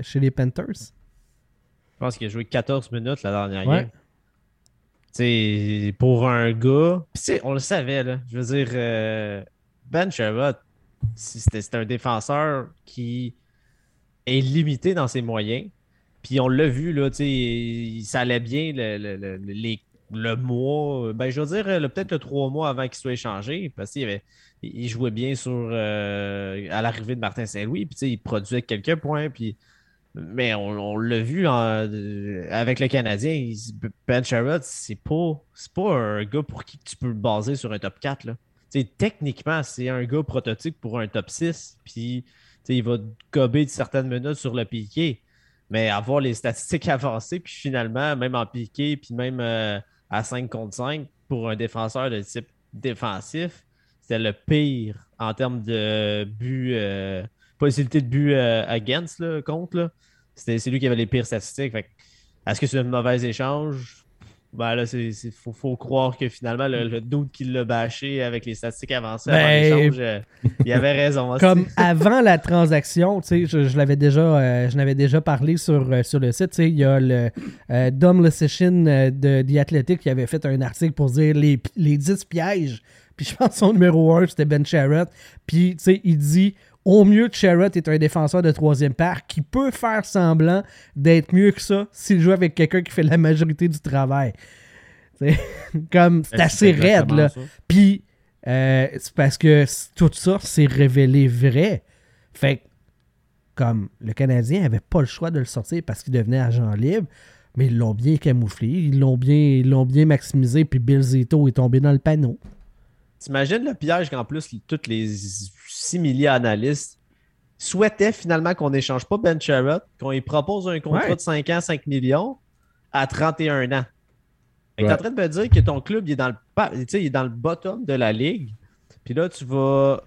chez les Panthers. Je pense qu'il a joué 14 minutes la dernière Ouais. game. Pour un gars. On le savait, là. Je veux dire, Ben Sherrod, c'était un défenseur qui est limité dans ses moyens. Puis on l'a vu, il- ça bien le, le, mois, ben je veux dire, peut-être trois mois avant qu'il soit échangé, parce qu'il il jouait bien sur euh, à l'arrivée de Martin Saint-Louis, puis il produisait quelques points, mais on, l'a vu euh, avec le Canadien, il- Ben Sherrod, c'est pas, c'est pas un gars pour qui tu peux le baser sur un top 4. Là. Techniquement, c'est un gars prototype pour un top 6. Puis il va gober de certaines minutes sur le piqué. Mais avoir les statistiques avancées, puis finalement, même en piqué, puis même euh, à 5 contre 5, pour un défenseur de type défensif, c'était le pire en termes de but, euh, possibilité de but euh, against, contre. là. C'est lui qui avait les pires statistiques. Est-ce que c'est un mauvais échange? Ben là, il faut, faut croire que finalement, le, le doute qui l'a bâché avec les statistiques avancées avant Ben, l'échange, euh, il avait raison. aussi. Comme avant la transaction, je, je l'avais déjà, euh, je n'avais déjà parlé sur, euh, sur le site. tu sais, Il y a le Dom Leseshin euh, de The Athletic qui avait fait un article pour dire les, les 10 pièges. Puis je pense que son numéro 1, c'était Ben Sherratt. Puis, tu sais, il dit au mieux, Sherratt est un défenseur de troisième paire qui peut faire semblant d'être mieux que ça s'il joue avec quelqu'un qui fait la majorité du travail. Sais, Comme c'est Ben, assez raide, là. Puis, euh, c'est parce que tout ça s'est révélé vrai. Fait que, comme le Canadien avait pas le choix de le sortir parce qu'il devenait agent libre, mais ils l'ont bien camouflé, ils l'ont bien, ils l'ont bien maximisé, puis Bill Zito est tombé dans le panneau. T'imagines le piège qu'en plus, tous les 6 milliers d'analystes souhaitaient finalement qu'on n'échange pas Ben Sherratt, qu'on lui propose un contrat Ouais. de 5 ans, 5 millions à 31 ans. Tu es en train de me dire que ton club il est, dans le, il est dans le bottom de la ligue. Puis là, tu vas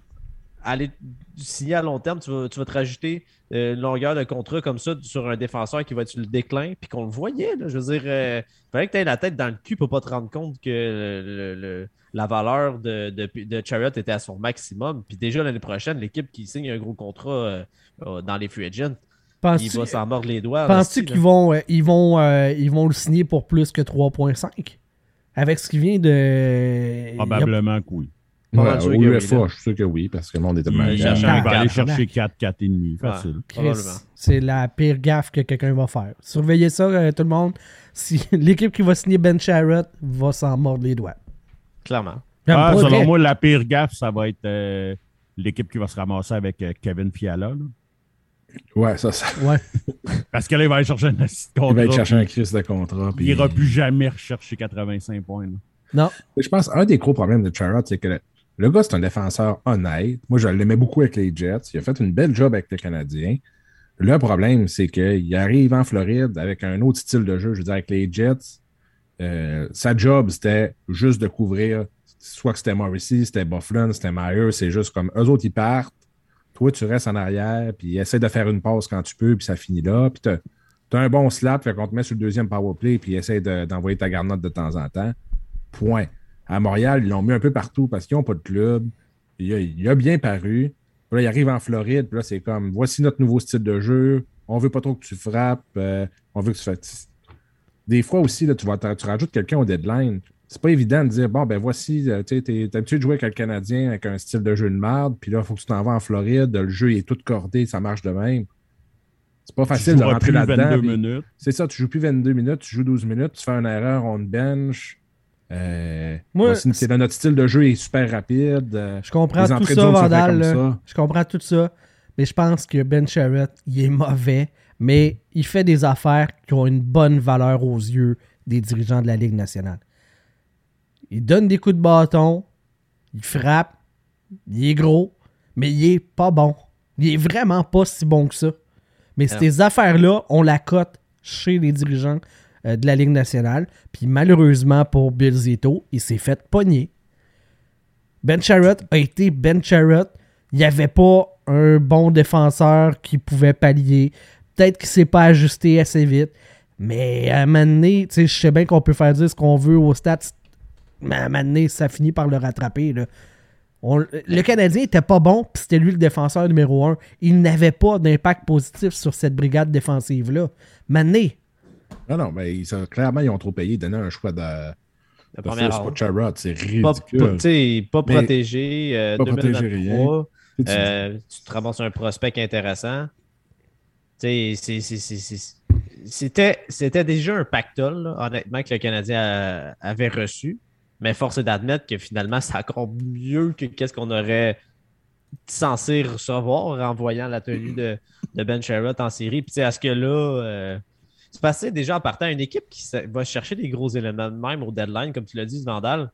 aller signer à long terme, tu vas, tu vas te rajouter euh, une longueur de contrat comme ça sur un défenseur qui va être sur le déclin, puis qu'on le voyait. là. je veux dire, il fallait que tu aies la tête dans le cul pour pas te rendre compte que le- le- le- la valeur de, de, de Chariot était à son maximum. Puis déjà l'année prochaine, l'équipe qui signe un gros contrat euh, euh, dans les free agents, il va s'en mordre les doigts. penses-tu qu'ils vont, euh, ils vont, euh, ils vont le signer pour plus que 3.5 avec ce qui vient de. a- Probablement que oui. Ouais, sûr au oui, je suis sûr que oui, parce que le monde est tellement il va aller quatre, chercher 4, 4,5. Facile. C'est la pire gaffe que quelqu'un va faire. Surveillez ça, euh, tout le monde. Si l'équipe qui va signer Ben Sharrett va s'en mordre les doigts. Clairement. Ah, selon vrai. moi, la pire gaffe, ça va être euh, l'équipe qui va se ramasser avec euh, Kevin Fiala. là. Ouais, ça, ça. Ouais. Parce que là, il va aller chercher un assist Il contrat. va aller chercher un Chris de contrat. Il n'ira plus jamais rechercher 85 points. là. Non. Je pense un des gros problèmes de Charrot, c'est que le, gars, c'est un défenseur honnête. Moi, je l'aimais beaucoup avec les Jets. Il a fait une belle job avec le Canadien. Le problème, c'est qu'il arrive en Floride avec un autre style de jeu. Je veux dire, avec les Jets, euh, sa job, c'était juste de couvrir, soit que c'était Morrissey, c'était Bufflin, c'était Myers. C'est juste comme eux autres, ils partent. Toi, tu restes en arrière, puis essaie de faire une pause quand tu peux, puis ça finit là. Puis t'as as un bon slap, fait qu'on te met sur le deuxième power play, puis essaie de- d'envoyer ta garnotte de temps en temps. Point. À Montréal, ils l'ont mis un peu partout parce qu'ils n'ont pas de club. Il a, il a bien paru. Puis là, il arrive en Floride. Puis là, c'est comme voici notre nouveau style de jeu. On veut pas trop que tu frappes. euh, on veut que tu fasses. Des fois aussi, là, tu, vas, tu rajoutes quelqu'un au deadline. C'est pas évident de dire bon, ben voici, euh, tu t'es habitué de jouer avec un Canadien avec un style de jeu de merde. Puis là, il faut que tu t'en vas en Floride. Le jeu il est tout cordé. Ça marche de même. C'est pas facile tu de rentrer là-dedans. 22 puis- minutes. c'est ça, tu joues plus 22 minutes, tu joues 12 minutes, tu fais une erreur, on te bench. Euh, Moi, c'est notre style de jeu est super rapide. euh, Je comprends tout ça, Vandal. ça. Je comprends tout ça. Mais je pense que Ben Sharrett, il est mauvais, mais il fait des affaires qui ont une bonne valeur aux yeux des dirigeants de la Ligue nationale. Il donne des coups de bâton, il frappe, il est gros, mais il est pas bon. Il est vraiment pas si bon que ça. Mais Alors. ces affaires-là, on la cote chez les dirigeants euh, de la Ligue nationale. Puis malheureusement pour Bill Zito, il s'est fait pogner. Ben Sharrett a été Ben Sharrett. Il n'y avait pas un bon défenseur qui pouvait pallier. Peut-être qu'il ne s'est pas ajusté assez vite. Mais à un moment je sais bien qu'on peut faire dire ce qu'on veut aux stats. Mais à ça finit par le rattraper. le Canadien était pas bon, puis c'était lui le défenseur numéro un. Il n'avait pas d'impact positif sur cette brigade défensive-là. Mané, Non, non, mais ils clairement, ils ont trop payé. Ils donnaient un choix de, La première. C'est ridicule. pas- pas protégé. euh, pas protégé, 2023, Tu dis- euh, tu te ramasses un prospect intéressant. C'était déjà un pactole, là, honnêtement, que le Canadien a- avait reçu. Mais force est d'admettre que finalement, c'est encore mieux que qu'est-ce qu'on aurait censé recevoir en voyant la tenue de, de Ben Sherrod en série. Puis, à ce que là, euh, c'est passé déjà en partant une équipe qui va chercher des gros éléments de même au deadline, comme tu l'as dit, Vandal.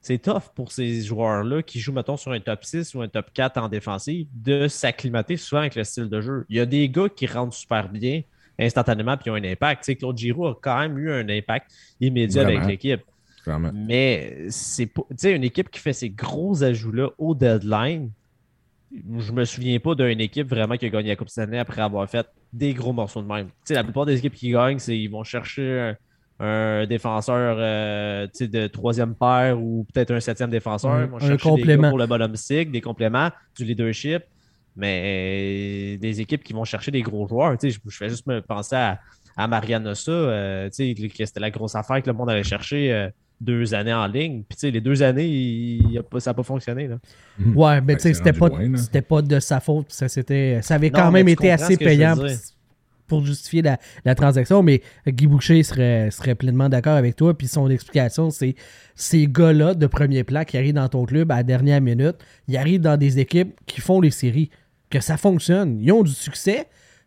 C'est tough pour ces joueurs-là qui jouent, mettons, sur un top 6 ou un top 4 en défensive de s'acclimater souvent avec le style de jeu. Il y a des gars qui rentrent super bien instantanément puis ont un impact. Tu sais, Claude Giroux a quand même eu un impact immédiat Vraiment. avec l'équipe. Mais c'est pas. Tu sais, une équipe qui fait ces gros ajouts-là au deadline, je me souviens pas d'une équipe vraiment qui a gagné la Coupe Stanley après avoir fait des gros morceaux de même. La plupart des équipes qui gagnent, c'est ils vont chercher un, un défenseur euh, de troisième paire ou peut-être un septième défenseur. Un- Ils vont un chercher des complément. pour le bottom six, des compléments, du leadership. Mais des équipes qui vont chercher des gros joueurs. Je, je fais juste me penser à, à Mariana Nossa, euh, c'était la grosse affaire que le monde allait chercher euh, deux années en ligne. Puis tu sais, les deux années, il- a pas- ça n'a pas fonctionné. Là. Ouais, mais tu sais, c'était pas, loin, pas de sa faute. Ça, c'était, ça avait Non, quand même été assez payant pour justifier la, la transaction. Mais Guy Boucher serait, serait pleinement d'accord avec toi. Puis son explication, c'est ces gars-là de premier plan qui arrivent dans ton club à la dernière minute, ils arrivent dans des équipes qui font les séries. Que ça fonctionne. Ils ont du succès.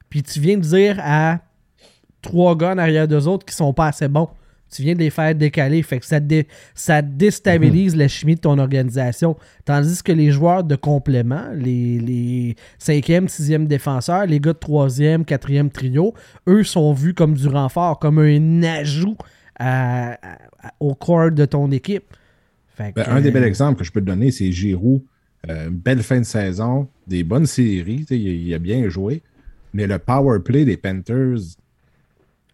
Puis tu viens de dire à trois gars en arrière d'eux autres qui sont pas assez bons. Tu viens de les faire décaler. Fait que ça, dé- ça déstabilise la chimie de ton organisation. Tandis que les joueurs de complément, les, les cinquième, sixième défenseurs, les gars de troisième, quatrième trio, eux sont vus comme du renfort, comme un ajout à- à- au corps de ton équipe. Fait que, Ben, un des bels exemples que je peux te donner, c'est Giroud. Euh, une belle fin de saison, des bonnes séries, il a bien joué. Mais le power play des Panthers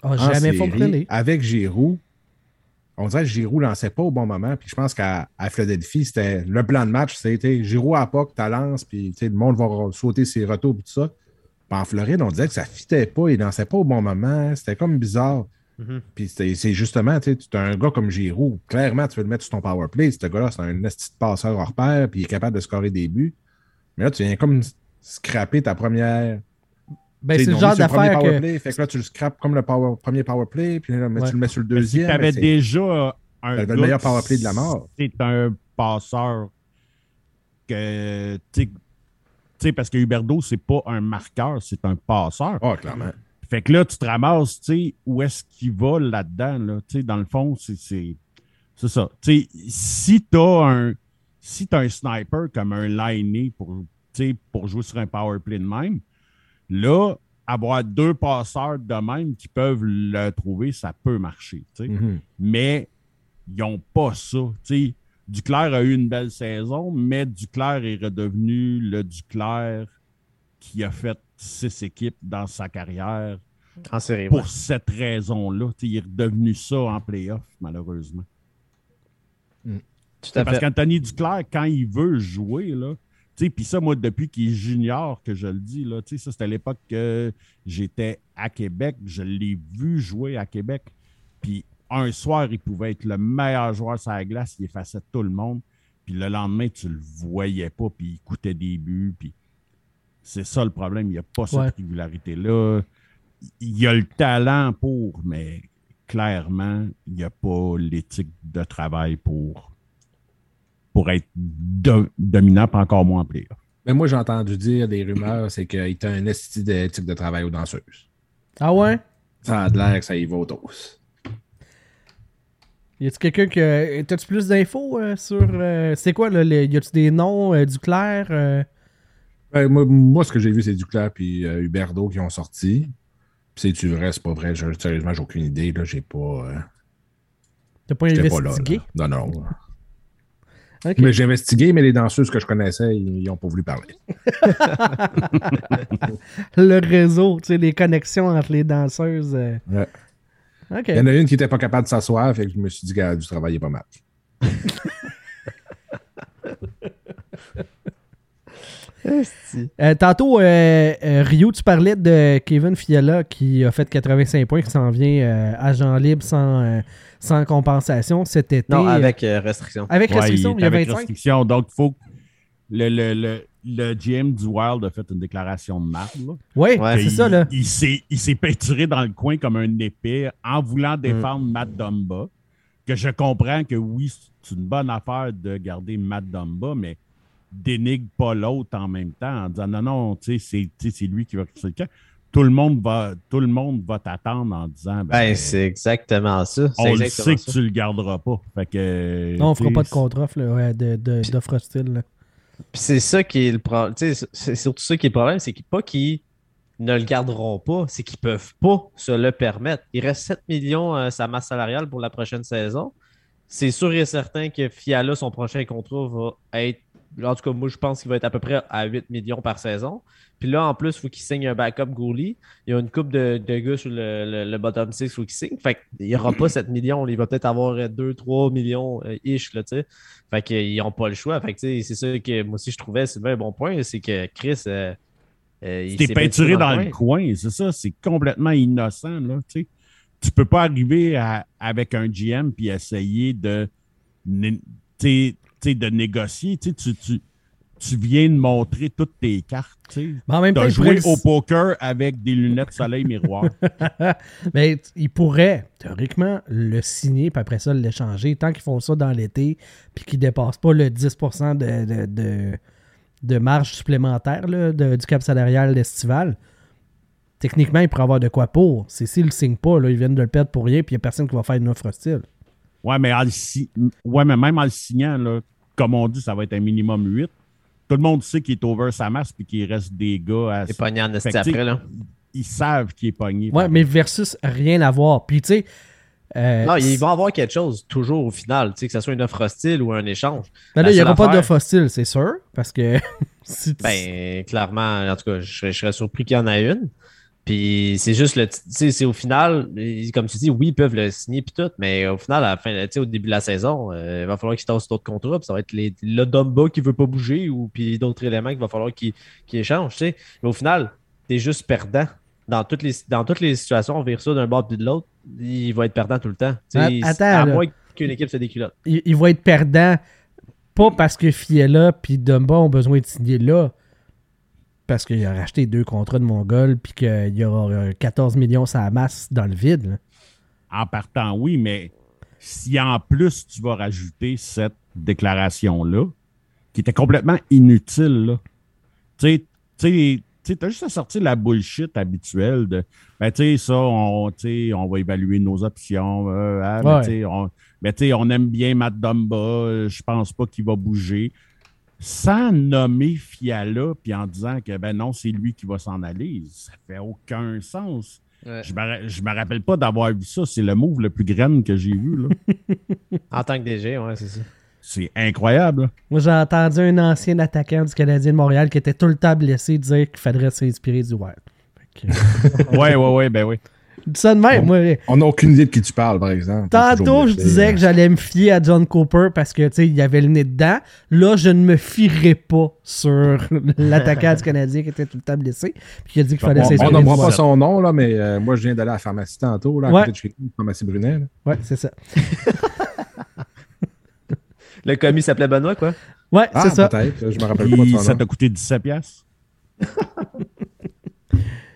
en jamais série, avec Giroud, on dirait que Giroud lançait pas au bon moment. Puis je pense qu'à Philadelphie, c'était le plan de match, c'était Giroud à POC, tu lances, puis le monde va sauter ses retours et tout ça. Puis en Floride, on disait que ça fitait pas, il lançait pas au bon moment. C'était comme bizarre. Mhm. Puis c'est c'est justement, tu as un gars comme Giroud, clairement, tu veux le mettre sur ton power play. Ce gars-là, c'est un esti de passeur hors pair, puis il est capable de scorer des buts. Mais là, tu viens comme scraper ta première. Ben, c'est le genre d'affaire que. play, Fait que là, tu le scrapes comme le power- premier power play, puis là, mais Ouais. tu le mets sur le deuxième. tu avais déjà un. T'avais le meilleur power play de la mort. C'est un passeur que. Tu sais- parce que Huberdo, c'est pas un marqueur, c'est un passeur. Ah, clairement. Fait que là, tu te ramasses, tu sais, où est-ce qu'il va là-dedans, là? Tu sais, dans le fond, c'est, c'est, c'est ça. Tu sais, si t'as un, si t'as un sniper comme un liné pour, pour jouer sur un power play de même, là, avoir deux passeurs de même qui peuvent le trouver, ça peut marcher. Mhm. Mais ils n'ont pas ça, tu sais. Duclair a eu une belle saison, mais Duclair est redevenu le Duclair qui a fait six équipes dans sa carrière En série. pour ouais. cette raison-là. Il est redevenu ça en playoff, malheureusement. Tout à Parce qu'Anthony Duclair, quand il veut jouer, là, puis ça, moi, depuis qu'il est junior, que je le dis, là, tu sais, ça, c'était à l'époque que j'étais à Québec. Je l'ai vu jouer à Québec. Puis un soir, il pouvait être le meilleur joueur sur la glace. Il effaçait tout le monde. Puis le lendemain, tu le voyais pas. Puis il coûtait des buts. Puis c'est ça le problème. Il n'y a pas cette régularité-là. Il y a le talent pour, mais clairement, il n'y a pas l'éthique de travail pour, pour être do- dominant, pas encore moins en. Mais moi, j'ai entendu dire des rumeurs, c'est qu'il t'a un esti d'éthique de travail aux danseuses. Ah ouais? Ça a l'air que ça y va au dos. Y a-tu quelqu'un que. T'as-tu plus d'infos euh, sur. euh, c'est quoi, là? les- Y a-tu des noms euh, du clair? euh? Ouais, moi, moi, ce que j'ai vu, c'est Duclair puis euh, Huberdo qui ont sorti. Puis c'est-tu vrai, c'est pas vrai? Je- sérieusement, j'ai aucune idée. Là, j'ai pas. euh, T'as pas J'étais pas là, investigué? là. Non, non. Mais j'ai investigué, mais les danseuses que je connaissais, ils n'ont pas voulu parler. Le réseau, tu sais, les connexions entre les danseuses. euh. Ouais. Il y en a une qui n'était pas capable de s'asseoir, fait que je me suis dit qu'elle a dû travailler pas mal. Euh, tantôt, euh, euh, Rio, tu parlais de Kevin Fiala qui a fait 85 points, qui s'en vient agent libre sans, sans compensation cet été. Non, avec euh, restriction. Avec Ouais, restriction, est il y a avec 25. restriction. Donc, il faut que le, le, le, le GM du Wild a fait une déclaration de là. Oui, Ouais. c'est ça, là. Il s'est, il s'est peinturé dans le coin comme un épée en voulant Mm. défendre Matt Dumba. Que je comprends que oui, c'est une bonne affaire de garder Matt Dumba, mais dénigre pas l'autre en même temps en disant non, non, tu sais, c'est, lui qui va rester le camp. Tout le monde va, tout le monde va t'attendre en disant ben, Ben, c'est exactement ça. C'est on le exactement sait que tu le garderas pas. Fait que, Non, on fera pas de contre-offre ouais, de, de, d'offre hostile. c'est ça qui est le problème. C'est surtout ça qui est le problème, c'est qu'ils pas qu'ils ne le garderont pas, c'est qu'ils peuvent pas se le permettre. Il reste 7 millions à sa masse salariale pour la prochaine saison. C'est sûr et certain que Fiala, son prochain contrat va être. En tout cas, moi, je pense qu'il va être à peu près à 8 millions par saison. Puis là, en plus, il faut qu'il signe un backup goalie. Il y a une coupe de, de gars sur le, le- le bottom 6 il faut qu'il signe. Fait qu'il n'y aura pas 7 millions. Il va peut-être avoir 2-3 millions euh, ish, là. Fait qu'ils n'ont pas le choix. Fait que, c'est ça que moi aussi je trouvais, c'est un bon point, c'est que Chris. euh, euh, il T'es peinturé dans le coin, c'est ça, c'est complètement innocent. Là, tu sais. tu peux pas arriver à- avec un GM puis essayer de, de négocier. Tu, tu, tu, tu viens de montrer toutes tes cartes. Tu as joué au poker avec des lunettes soleil miroir. Mais il pourrait, théoriquement, le signer, puis après ça, l'échanger. Tant qu'ils font ça dans l'été, puis qu'ils ne dépassent pas le 10% de, de, de, de marge supplémentaire là, de- du cap salarial estival, techniquement, il pourrait avoir de quoi pour. C'est s'ils le signent pas, là, ils viennent de le perdre pour rien, puis il n'y a personne qui va faire une offre hostile. Ouais, mais, en ouais, mais même en le signant, là, comme on dit, ça va être un minimum 8. Tout le monde sait qu'il est over sa masse puis qu'il reste des gars à. C'est pogné en esti Fait que, tu sais, après, là. Ils savent qu'il est pogné. Ouais, mais versus rien à voir. Puis, tu sais. euh, Non, ils vont avoir quelque chose, toujours au final, tu sais, que ce soit une offre hostile ou un échange. ben là, il n'y aura pas d'offre hostile, c'est sûr, parce que. si tu- Ben, clairement, en tout cas, je je serais surpris qu'il y en ait une. Puis c'est juste le. Tu sais, c'est au final, comme tu dis, oui, ils peuvent le signer puis tout, mais au final, à la fin, tu sais, au début de la saison, euh, il va falloir qu'ils tassent d'autres contrats, puis ça va être les, le Dumba qui veut pas bouger ou puis d'autres éléments qu'il va falloir qu'ils échangent, tu sais. Mais au final, t'es juste perdant dans toutes les, dans toutes les situations, on vire ça d'un bord puis de l'autre, il va être perdant tout le temps. Tu attends, à là. moins qu'une équipe se déculotte. il, il va être perdant, pas parce que Fiella puis Dumba ont besoin de signer là, parce qu'il a racheté deux contrats de Mongol puis qu'il y aura euh, 14 millions sur la masse dans le vide. là. En partant, oui, mais si en plus tu vas rajouter cette déclaration-là, qui était complètement inutile. Tu sais, t'as juste à sortir la bullshit habituelle de ben tu sais, ça, on, on va évaluer nos options. euh, hein, ben, Ouais. tu sais, on, ben, tu sais, on aime bien Matt Dumba, euh, je pense pas qu'il va bouger. Sans nommer Fiala, puis en disant que ben non, c'est lui qui va s'en aller, ça fait aucun sens. Ouais. Je me, je me rappelle pas d'avoir vu ça. C'est le move le plus graine que j'ai vu. là. En tant que DG, ouais, c'est ça. C'est incroyable. Moi, j'ai entendu un ancien attaquant du Canadien de Montréal qui était tout le temps blessé dire qu'il faudrait s'inspirer du Wild. Que, Ouais, ouais, ouais, ben oui. Ça de même, moi. On n'a aucune idée de qui tu parles, par exemple. Tantôt, je disais hein. que j'allais me fier à John Cooper parce que, tu sais, il y avait le nez dedans. Là, je ne me fierai pas sur l'attaquant du Canadien qui était tout le temps blessé. Puis qui a dit qu'il fallait On- du pas son nom, là, mais euh, moi, je viens d'aller à la pharmacie tantôt, là, à Ouais. côté de chez nous, pharmacie Brunet. là. Ouais, c'est ça. Le commis s'appelait Benoît, quoi? Ouais, Ah, c'est ça. peut-être. Je me rappelle pas de son ça nom. t'a coûté 17 piastres.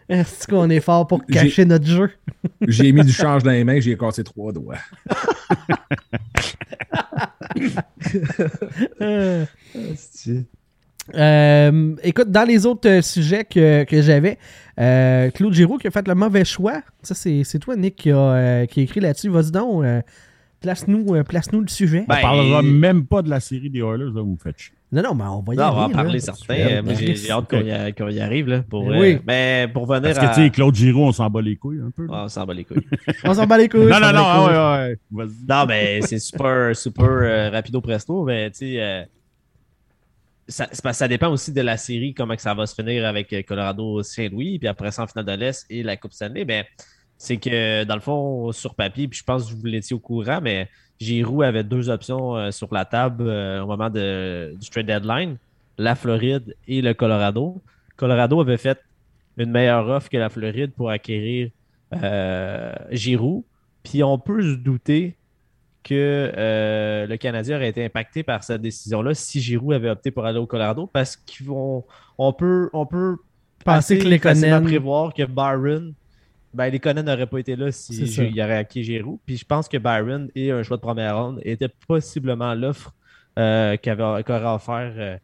Est-ce qu'on est fort pour cacher notre jeu? J'ai mis du change dans les mains, j'ai cassé trois doigts. Euh, écoute, dans les autres euh, sujets que, que j'avais, euh, Claude Giroux qui a fait le mauvais choix. Ça, c'est c'est toi, Nick, qui a, euh, qui a écrit là-dessus. Vas-y donc, euh, place-nous euh, place-nous le sujet. Ben, On parlera même pas de la série des Oilers, là, vous me faites chier. Non, non, mais on va y Non, on va en parler là. certains. Euh, j'ai hâte qu'on y, arrive, là. Pour, Ben euh, oui. Mais pour venir Parce que, à... tu sais, Claude Giroux, on s'en bat les couilles un peu. Ah, on s'en bat les couilles. On s'en bat les couilles. non, non, non, ah, ouais, ouais. Vas-y. Non, mais c'est super, super euh, rapido presto, mais tu sais, euh, ça, ça dépend aussi de la série, comment que ça va se finir avec euh, Colorado-Saint-Louis, puis après ça en finale de l'Est et la Coupe Stanley. Mais c'est que dans le fond, sur papier, puis je pense que vous l'étiez au courant, mais Giroud avait deux options euh, sur la table euh, au moment de, du trade deadline la Floride et le Colorado. Colorado avait fait une meilleure offre que la Floride pour acquérir euh, Giroud. Puis on peut se douter que euh, le Canadien aurait été impacté par cette décision-là si Giroud avait opté pour aller au Colorado parce qu'on on peut, on peut Penser que les prévoir que Byron, ben, les Conan n'auraient pas été là C'est si ça. il aurait acquis Giroud. Puis je pense que Byron et un choix de première ronde étaient possiblement l'offre euh, qu'aurait offert euh,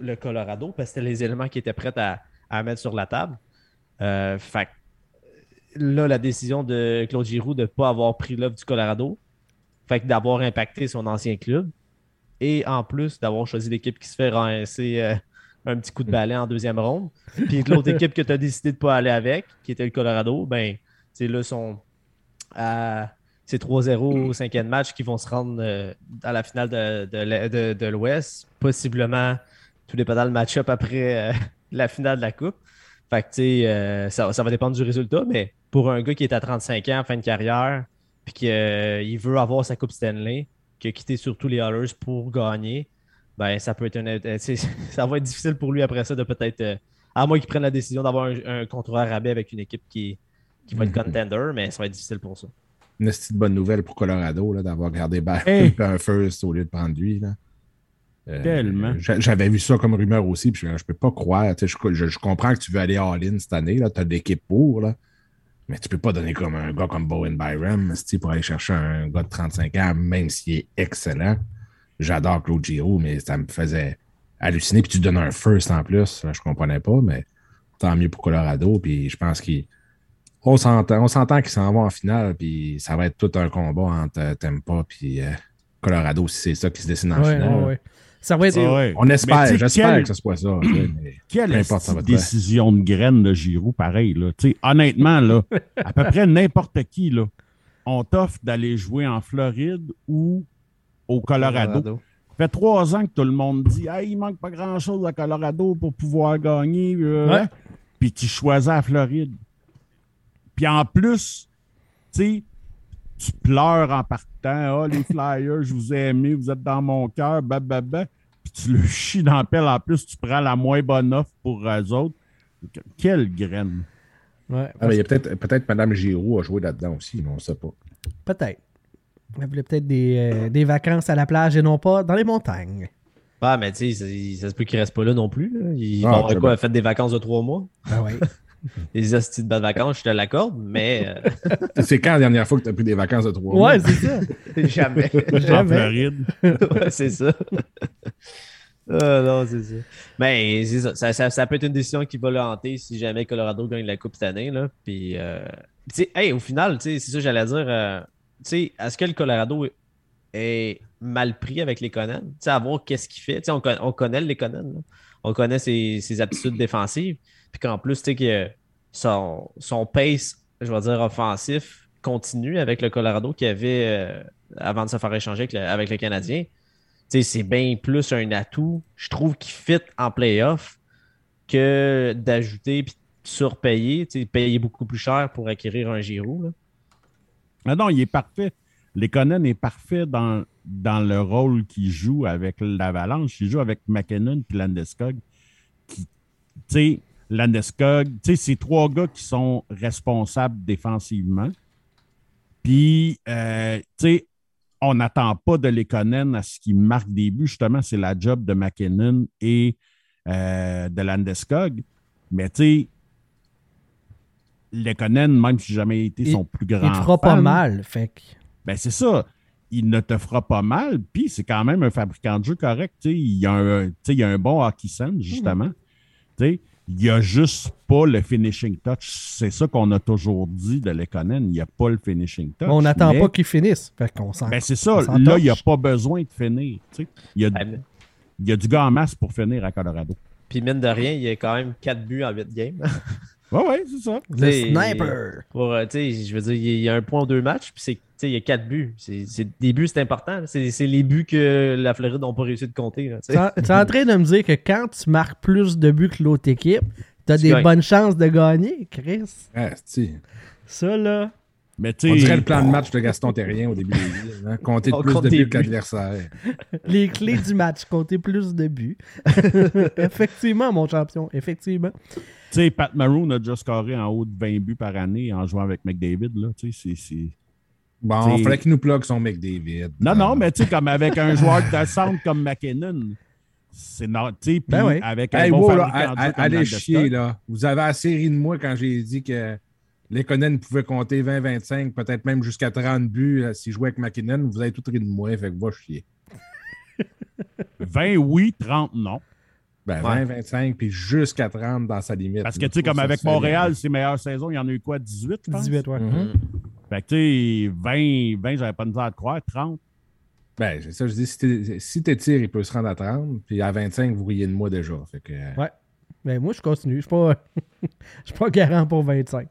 le Colorado parce que c'était les éléments qui étaient prêts à, à mettre sur la table. Euh, fait là, la décision de Claude Giroux de ne pas avoir pris l'offre du Colorado, fait d'avoir impacté son ancien club et en plus d'avoir choisi l'équipe qui se fait rincer euh, un petit coup de balai en deuxième ronde. Puis l'autre équipe que tu as décidé de ne pas aller avec, qui était le Colorado, ben, c'est là, sont à. C'est 3-0 au cinquième match qui vont se rendre euh, à la finale de, de, l'E- de- de l'Ouest. Possiblement, tout dépendant le match-up après euh, la finale de la Coupe. Fait que, euh, ça, ça va dépendre du résultat, mais pour un gars qui est à 35 ans, fin de carrière, puis qu'il veut avoir sa Coupe Stanley, qui a quitté surtout les Oilers pour gagner, ben, ça peut être un, euh, ça va être difficile pour lui après ça de peut-être, euh, à moins qu'il prenne la décision d'avoir un, un contrat rabais avec une équipe qui, qui va être Mhm. contender, mais ça va être difficile pour ça. Une petite bonne nouvelle pour Colorado, là, d'avoir gardé Hey. un first au lieu de prendre lui. Là. Euh, Tellement. j'a- J'avais vu ça comme rumeur aussi, puis je, je peux pas croire. Je, je- je comprends que tu veux aller all-in cette année, tu as de l'équipe pour, là, mais tu peux pas donner comme un gars comme Bowen Byram si, pour aller chercher un gars de 35 ans, même s'il est excellent. J'adore Claude Giroux, mais ça me faisait halluciner. Puis tu donnes un first en plus, là, je comprenais pas, mais tant mieux pour Colorado. Puis je pense qu'il on s'entend, on s'entend qu'ils s'en vont en finale, puis ça va être tout un combat entre Tampa puis euh, Colorado si c'est ça qui se dessine en Ouais, finale. ouais, ouais. Ça va être. Ah ouais. On espère, j'espère quel- que ce soit ça. mais Quelle importe, ça va faire. décision de graine de Giroud, pareil. Là. Tu sais, Honnêtement, là, à peu près n'importe qui, là, on t'offre d'aller jouer en Floride ou au Colorado. Ça fait trois ans que tout le monde dit hey, il manque pas grand-chose à Colorado pour pouvoir gagner. euh, Ouais. Puis tu choisis la Floride. Puis en plus, tu sais, tu pleures en partant. Ah, les Flyers, je vous ai aimé, vous êtes dans mon cœur, bababa. Puis tu le chies dans la pelle. En plus, tu prends la moins bonne offre pour eux autres. Quelle graine. Ouais, Ah, mais il y a peut-être peut-être Mme Giroux a joué là-dedans aussi, mais on ne sait pas. Peut-être. Elle voulait peut-être des, euh, des vacances à la plage et non pas dans les montagnes. Ah, mais tu sais, ça, se peut qu'il reste pas là non plus. là. Il Ah, quoi? bien. Fait des vacances de trois mois? Ben oui. Des hosties de bonnes vacances, je te l'accorde, mais euh, C'est quand la dernière fois que tu as pris des vacances de trois mois? ouais, c'est ça. jamais. En Jamais. Floride. ouais, c'est ça. Ah, non, c'est ça. Mais c'est ça. Ça, ça- ça peut être une décision qui va le hanter si jamais Colorado gagne la Coupe cette année. Là. Puis, euh, tu sais, hey, au final, tu sais, c'est ça que j'allais dire. Sais, est-ce que le Colorado est mal pris avec les Conan? Tu sais, à voir qu'est-ce qu'il fait. Tu sais, on, con- on connaît les Conan. On connaît ses, aptitudes défensives. Puis qu'en plus, tu sais, que son, pace, je vais dire, offensif continue avec le Colorado qu'il avait euh, avant de se faire échanger avec le, Canadien. C'est bien plus un atout, je trouve, qui fit en playoff que d'ajouter puis surpayer, payer beaucoup plus cher pour acquérir un Giroud. Ah non, il est parfait. Lekonen est parfait dans, dans le rôle qu'il joue avec l'Avalanche. Il joue avec McKinnon et Landeskog. Qui, tu Landeskog, tu sais, c'est trois gars qui sont responsables défensivement. Puis, euh, tu sais, on n'attend pas de Lekonen à ce qu'il marque des buts. Justement, c'est la job de McKinnon et euh, de Landeskog. Mais, tu sais, Lekonen, même si j'ai jamais été son plus grand Il te fera pas mal. Fait que. ben, c'est ça. Il ne te fera pas mal, puis c'est quand même un fabricant de jeu correct. tu sais. Il y, a un, tu sais, il y a un bon hockey sense, justement. Tu sais, Il n'y a juste pas le finishing touch. C'est ça qu'on a toujours dit de Lekonen. Il n'y a pas le finishing touch. on n'attend mais- pas qu'il finisse. Fait qu'on. Ben, c'est on ça. Là, il n'y a pas besoin de finir. tu sais. Il y a, Ben, il y a du gars en masse pour finir à Colorado. Puis mine de rien, il y a quand même 4 buts en 8 games. Oui, oui, c'est ça. Le T'sais, sniper. Pour, tu sais, je veux dire, il y a un point en deux matchs, puis c'est, tu sais, il y a 4 buts. C'est, c'est- des buts, c'est important. C'est, c'est les buts que la Floride n'a pas réussi de compter. tu es en train de me dire que quand tu marques plus de buts que l'autre équipe, tu as des gagnes. bonnes chances de gagner, Chris? Ah, c'est- Ça, là. Mais On dirait le plan de match de Gaston Terrien au début des vies. Hein? Compter plus de buts que l'adversaire. Les clés du match, compter plus de buts. Effectivement, mon champion. Effectivement. tu sais, Pat Maroon a déjà scoré en haut de 20 buts par année en jouant avec McDavid. Là, c'est-. Bon, il fallait qu'il nous plug son mec David. Non, Ah. non, mais tu sais, comme avec un joueur de centre comme McKinnon, c'est non, tu sais, Ben oui. avec un Hey, bon wow, là, de allez chier, là. Vous avez assez ri de moi quand j'ai dit que Lekonen pouvait compter 20-25, peut-être même jusqu'à 30 buts là, s'il jouait avec McKinnon. Vous avez tout ri de moi, fait que va chier. 20, oui, 30, non. Ben, Ouais. 20-25, puis jusqu'à 30 dans sa limite. Parce que, tu sais, comme avec Montréal, ses meilleures saisons, il y en a eu quoi, 18, je pense? 18, ouais. bien. Mhm. Fait que, tu sais, 20, 20 j'avais pas de misère à te croire, 30. Ben, c'est ça, je dis, si t'es- si il peut se rendre à 30, puis à 25, vous riez de moi déjà. Fait que, euh, Ouais. Mais moi, je continue. Je suis pas, je suis pas garant pour 25.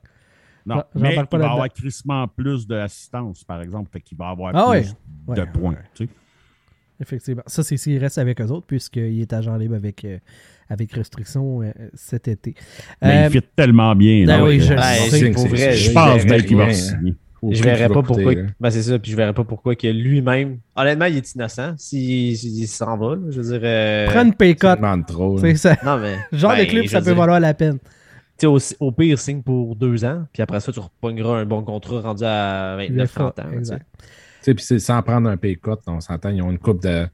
Non, Ouais, mais il pas va avoir crissement plus d'assistance, par exemple. Fait qu'il va avoir Ah plus de ouais, points. ouais. tu sais. Effectivement. Ça, c'est s'il reste avec eux autres, puisqu'il est agent libre avec, euh, avec restriction euh, cet été. Mais Euh, il fit tellement bien. ben là, oui, que- je- Ben, pour vrai. je pense bien qu'il va signer. Je verrais pas pourquoi. Ben, c'est ça, puis je verrais pas pourquoi que lui-même. Honnêtement, il est innocent s'il s'en va. là. Je veux dire. euh, Prends une pay. C'est ça. Non, mais. Genre ben, de club, je ça peut dire, valoir la peine. Tu sais, Au, au pire, signe pour deux ans, puis après ça, tu repogneras un bon contrat rendu à 29-30 ans. là, tu sais. Exact. Tu sais, puis c'est sans prendre un pay cut, on s'entend, ils ont une coupe de. Tu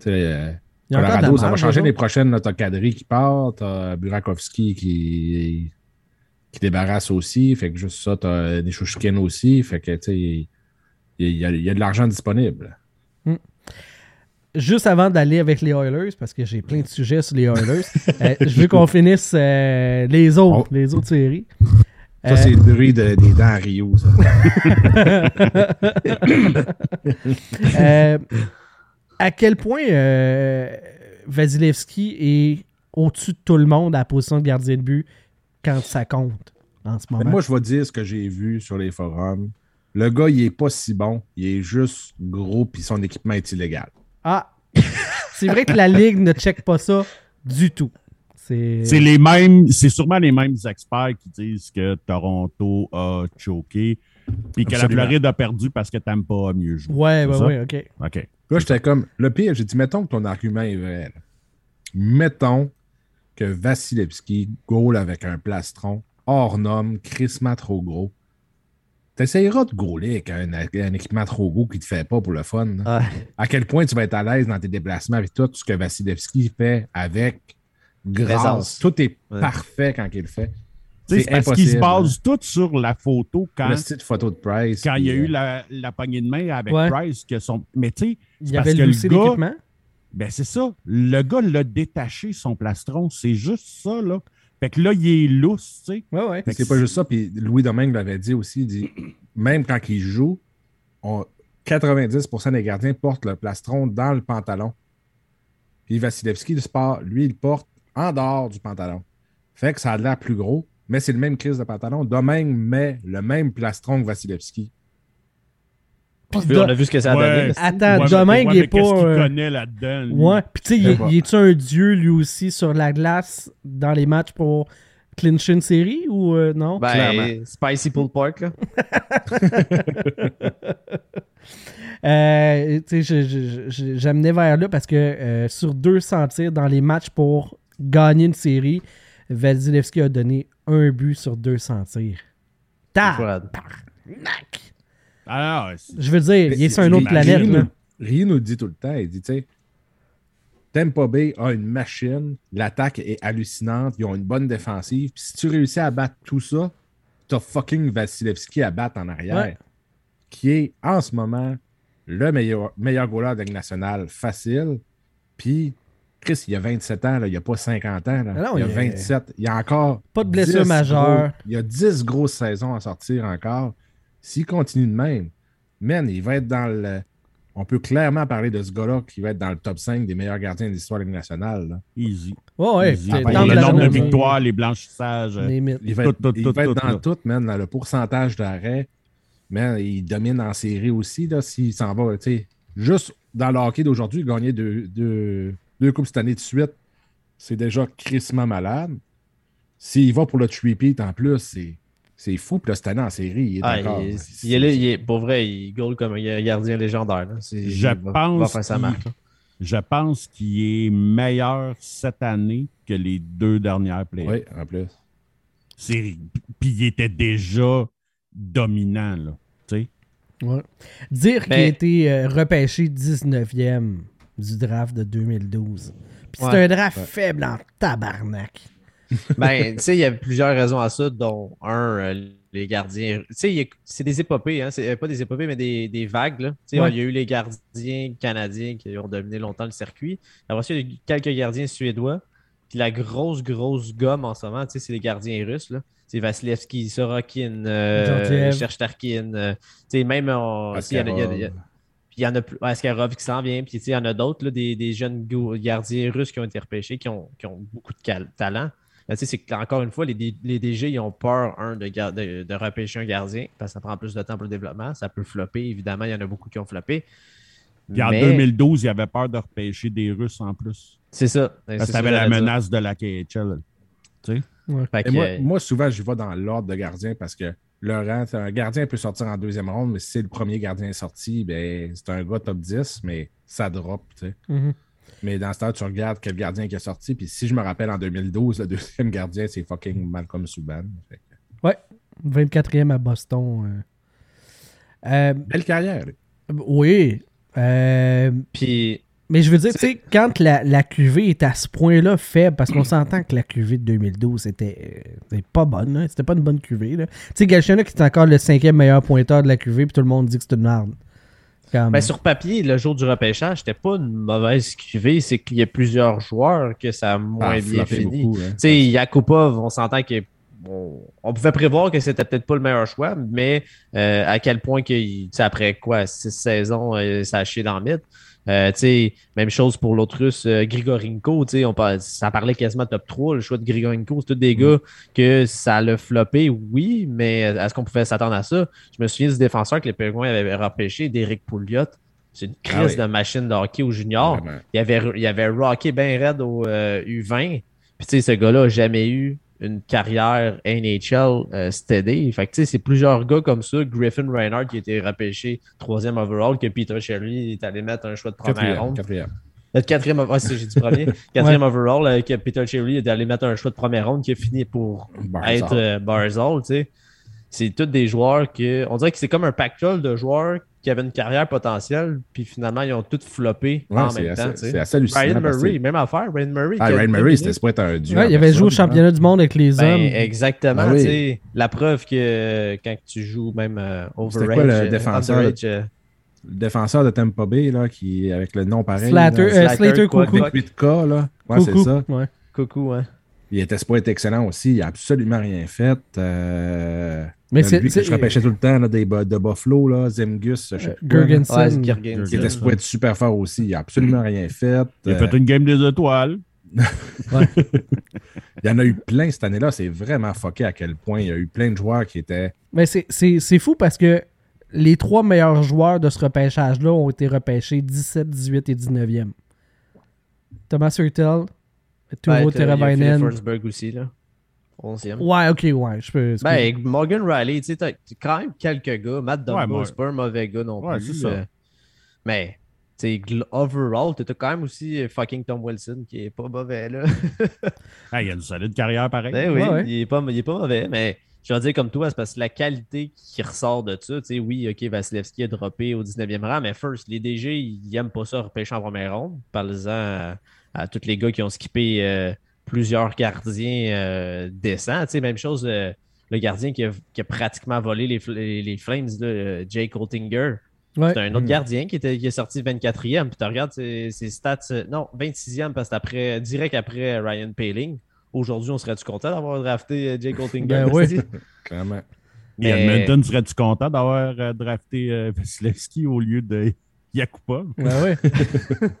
sais, euh, Colorado, ça va changer les prochaines. T'as Kadri qui part, t'as Burakovsky qui, qui débarrasse aussi. Fait que juste ça, t'as des Chouchkin aussi. Fait que, tu sais, il il y, a, il y a de l'argent disponible. Juste avant d'aller avec les Oilers, parce que j'ai plein de sujets sur les Oilers, euh, je veux qu'on finisse euh, les autres, Oh. les autres séries. Ça, Euh, c'est le bruit de- des dents à Rio, ça. Euh, à quel point Vasilevski est au-dessus de tout le monde à la position de gardien de but quand ça compte en ce Mais moment? moi, je vais dire ce que j'ai vu sur les forums. Le gars, il est pas si bon. Il est juste gros, puis son équipement est illégal. Ah, c'est vrai que la Ligue ne check pas ça du tout. C'est les mêmes, c'est sûrement les mêmes experts qui disent que Toronto a choqué puis que la. Floride a perdu parce que Tampa a mieux joué. Ouais, ouais, ça? ouais, ok. OK. Là, j'étais comme. Le pire, j'ai dit, mettons que ton argument est vrai. Mettons que Vasilevski goal avec un plastron hors norme, crissement trop gros. T'essayeras de gauler avec un, un équipement trop gros qui te fait pas pour le fun. Ouais. À quel point tu vas être à l'aise dans tes déplacements avec tout ce que Vasilevski fait avec grâce. Présence. Tout est Ouais. parfait quand il le fait. C'est parce qu'ils se basent tout sur la photo quand, Le photo de Price. quand il y a eu euh, la, la poignée de main avec Ouais. Price. Que son... Mais tu sais, Il y parce avait que le gars-. Ben, c'est ça. Le gars l'a détaché, son plastron. C'est juste ça, là. Fait que là, il est lousse, tu sais. Ouais, ouais. Mais c'est pas juste ça. Puis Louis Domingue l'avait dit aussi. Il dit même quand il joue, on- 90% des gardiens portent le plastron dans le pantalon. Puis Vasilevski, le sport, lui, il le porte en dehors du pantalon. Fait que ça a l'air plus gros, mais c'est le même crise de pantalon. Domingue met le même plastron que Vasilevski. Puis on a vu ce que ça a donné. Attends, Ouais, Domingue, il est Qu'est-ce pas. qu'il euh, connaît là-dedans? lui? Ouais, puis tu sais, il, est-tu un dieu lui aussi sur la glace dans les matchs pour clincher une série ou euh, non? Clairement. Ben, Spicy Pull Park, là. Euh, tu sais, je- je- je- j'amenais vers là parce que euh, sur 200 tirs dans les matchs pour gagner une série, Vasilevski a donné un but sur 200 tirs. Ta! Ah, Je veux dire, il est sur une autre planète. Rio Rio nous le dit tout le temps. Il dit, tu sais, Tampa Bay a une machine, l'attaque est hallucinante, ils ont une bonne défensive. Puis si tu réussis à battre tout ça, t'as fucking Vasilevski à battre en arrière, Ouais. qui est en ce moment le meilleur, meilleur goaler de la nationale facile. Puis, Chris, il a 27 ans, là, il a pas 50 ans. Là. Ah non, il a il est- 27. Il a encore. Pas de blessure 10 majeure. il y a 10 grosses saisons à sortir encore. S'il continue de même, man, il va être dans le. On peut clairement parler de ce gars-là qui va être dans le top 5 des meilleurs gardiens de l'histoire nationale. là. easy. Ouais, ouais. Easy. le nombre de victoires, les blanchissages. Il va être, tout, il tout, va être tout, dans tout, man, dans le pourcentage d'arrêt. Man, il domine en série aussi, là, s'il s'en va, tu sais. Juste dans le hockey d'aujourd'hui, gagner deux, deux, deux coupes cette année de suite, c'est déjà crissement malade. S'il va pour le three-peat en plus, c'est, c'est fou. Puis là, cette année en série, il est Ah, encore... il, est- il est là, il est, pour vrai, il goal comme un gardien légendaire. Là. Je va, pense va faire sa qu'il- marque. là. Je pense qu'il est meilleur cette année que les deux dernières playoffs. Oui, en plus. C'est- Puis il était déjà dominant, là. Tu sais? Ouais. Dire qu'il a Ben- été euh, repêché 19e du draft de 2012. Puis c'est Ouais. un draft Ouais. faible en tabarnak. Ben, tu sais, il y a plusieurs raisons à ça, dont un, euh, les gardiens. Tu sais, c'est des épopées, hein. C'est euh, pas des épopées, mais des, des vagues. là. Tu sais, Ouais. Il y a eu les gardiens canadiens qui ont dominé longtemps le circuit. Après ça, il y a eu quelques gardiens suédois. Puis la grosse, grosse gomme en ce moment, tu sais, c'est les gardiens russes. Là. C'est Vasilevski, Sorokin, euh. Cherchtarkin. euh, tu sais, même. puis il y en a plus. Askarov qui s'en vient. Puis tu sais, il y en a d'autres, des, des jeunes gardiens russes qui ont été repêchés, qui ont, qui ont beaucoup de talent. Mais tu sais, c'est que, encore une fois, les, les DG, ils ont peur, un, de, de, de repêcher un gardien, parce que ça prend plus de temps pour le développement. Ça peut flopper, évidemment, il y en a beaucoup qui ont floppé. Puis en Mais 2012, il avait peur de repêcher des Russes en plus. C'est ça. Parce C'est que la dire. menace de la KHL. Tu sais? Fait Et que, moi, moi, souvent, je vais dans l'ordre de gardien parce que Laurent, un gardien peut sortir en deuxième ronde, mais si c'est le premier gardien sorti, ben, c'est un gars top 10, mais ça drop. tu sais. Mhm. Mais dans ce temps, tu regardes quel gardien qui est sorti. Puis si je me rappelle, en 2012, le deuxième gardien, c'est fucking Malcolm Subban. Fait Ouais. 24e à Boston. euh. Euh, Belle carrière. lui. oui. Euh, Puis, mais je veux dire, tu sais, quand la, la QV est à ce point-là faible, parce qu'on s'entend que la QV de 2012 était euh, pas bonne, hein, c'était pas une bonne QV. là. Tu sais, Galchenyuk qui est encore le cinquième meilleur pointeur de la QV, puis tout le monde dit que c'est une merde. Comme- ben, sur papier, le jour du repêchage, c'était pas une mauvaise QV. C'est qu'il y a plusieurs joueurs que ça a moins Ah, bien fini. beaucoup, hein. Tu sais, Yakupov, on s'entend que on, on pouvait prévoir que c'était peut-être pas le meilleur choix, mais euh, à quel point que, après quoi, six saisons, euh, ça a chié dans le mythe. Euh, même chose pour l'autre russe, euh, Grigorenko. On ça parlait quasiment top 3, le choix de Grigorenko. C'est tous des gars que ça l'a floppé, oui, mais est-ce qu'on pouvait s'attendre à ça? Je me souviens du défenseur que les Penguins avaient repêché, d'Éric Pouliot. C'est une crise Ah oui. de machine de hockey au junior. Il avait, il avait rocké bien raide au euh, U20. Puis, tu sais, ce gars-là n'a jamais eu une carrière NHL euh, steady. Fait que, c'est plusieurs gars comme ça. Griffin Reinhardt qui a été repêché troisième overall, que Peter Shelley est allé mettre un choix de première Quatrième. ronde. quatrième. Notre quatrième, ouais, c'est- j'ai dit premier. Quatrième overall, euh, que Peter Cherry est allé mettre un choix de première ronde qui a fini pour Barzal. être euh, Barzal. C'est tous des joueurs que. On dirait que c'est comme un pactole de joueurs qui avaient une carrière potentielle, puis finalement, ils ont tous floppé Ouais, en c'est même temps, assez, c'est assez hallucinant. Ryan Murray, même affaire. Ryan Murray. Ah, Ryan Murray, c'était être un. Ouais, il avait joué au championnat du monde avec les Ben, hommes. exactement, Ben oui. sais. La preuve que quand tu joues même euh, C'était overage, quoi le euh, défenseur? underage, euh, Le défenseur de Tampa Bay, là, qui, avec le nom pareil. Slater, là, euh, Slater, Slater quoi, Coucou. quoi. 8K, là. Ouais, c'est Coucou. ça. Ouais. coucou, hein. Il était supposé être excellent aussi. Il a absolument rien fait. Euh... Mais c'est- que je repêchais tout le temps là, des, de Buffalo, là, Zemgus, je sais Euh. Gergensen. Ouais. Il était supposé être super fort aussi. Il a absolument rien fait. Il a Euh, fait une game des étoiles. Il y en a eu plein cette année-là. C'est vraiment fucké à quel point il y a eu plein de joueurs qui étaient. Mais c'est- c'est c'est fou parce que les trois meilleurs joueurs de ce repêchage-là ont été repêchés 17, 18 et 19e. Thomas Hurtel, Turo Ouais, t'as- il y a Philip Teravainen. Forsberg aussi, là. 11e. Ouais, ok, ouais. Je peux. Ben, Morgan Riley, tu sais, t'as quand même quelques gars. Matt moi- c'est pas un mauvais gars non Ouais, plus. c'est ça. euh, mais, tu sais, overall, t'as quand même aussi euh, fucking Tom Wilson qui est pas mauvais, là. Ah, il a une solide carrière pareil. Ben oui, Ouais, ouais. Il, est pas, il est pas mauvais, mais je vais dire comme toi, c'est parce que la qualité qui ressort de ça, tu sais, oui, ok, Vasilevski a droppé au 19e rang, mais first, les DG, ils aiment pas ça repêcher en première ronde. Parlez-en à, à tous les gars qui ont skippé euh, plusieurs gardiens euh, décents. Tu sais, même chose, euh, le gardien qui a, qui a pratiquement volé les, fl- les, les Flames, là, euh, Jake. Ouais. C'est un autre Mm. gardien qui, était, qui est sorti 24e. Puis tu regardes ses, ses stats. euh, Non, 26e, parce que après, direct après Ryan Paling. Aujourd'hui, on serait-tu content d'avoir drafté Jake Holtinger? Ben oui. Clairement. Et Mais- Edmonton, serais-tu content d'avoir euh, drafté euh, Vasilevski au lieu de Yakupov? Ben ouais.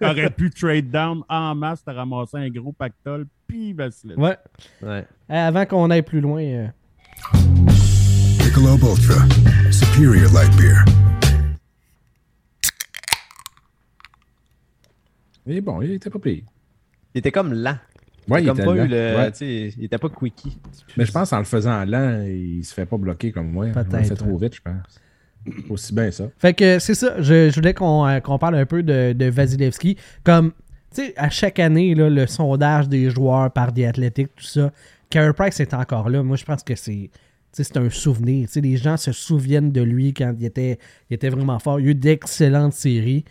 aurait pu trade down en masse, t'as ramassé un gros pactole, puis Vasilevski. ouais. Ouais. Eh, Avant qu'on aille plus loin, euh, Michelob Ultra. Superior light beer. Mais bon, il était pas pire. Il était comme lent. Ouais, il était pas lent. eu le. Ouais. tu sais, Il était pas quickie. Mais je pense qu'en le faisant lent, il se fait pas bloquer comme moi. Il le fait trop vite, je pense. Aussi bien ça. Fait que c'est ça, je, voulais qu'on euh, qu'on parle un peu de, de Vasilevski. Comme, tu sais, à chaque année, le sondage des joueurs par des athlétiques, tout ça, Carey Price est encore là. Moi, je pense que c'est un souvenir. Tu sais, les gens se souviennent de lui quand il était, il était vraiment fort. Il y a eu d'excellentes séries.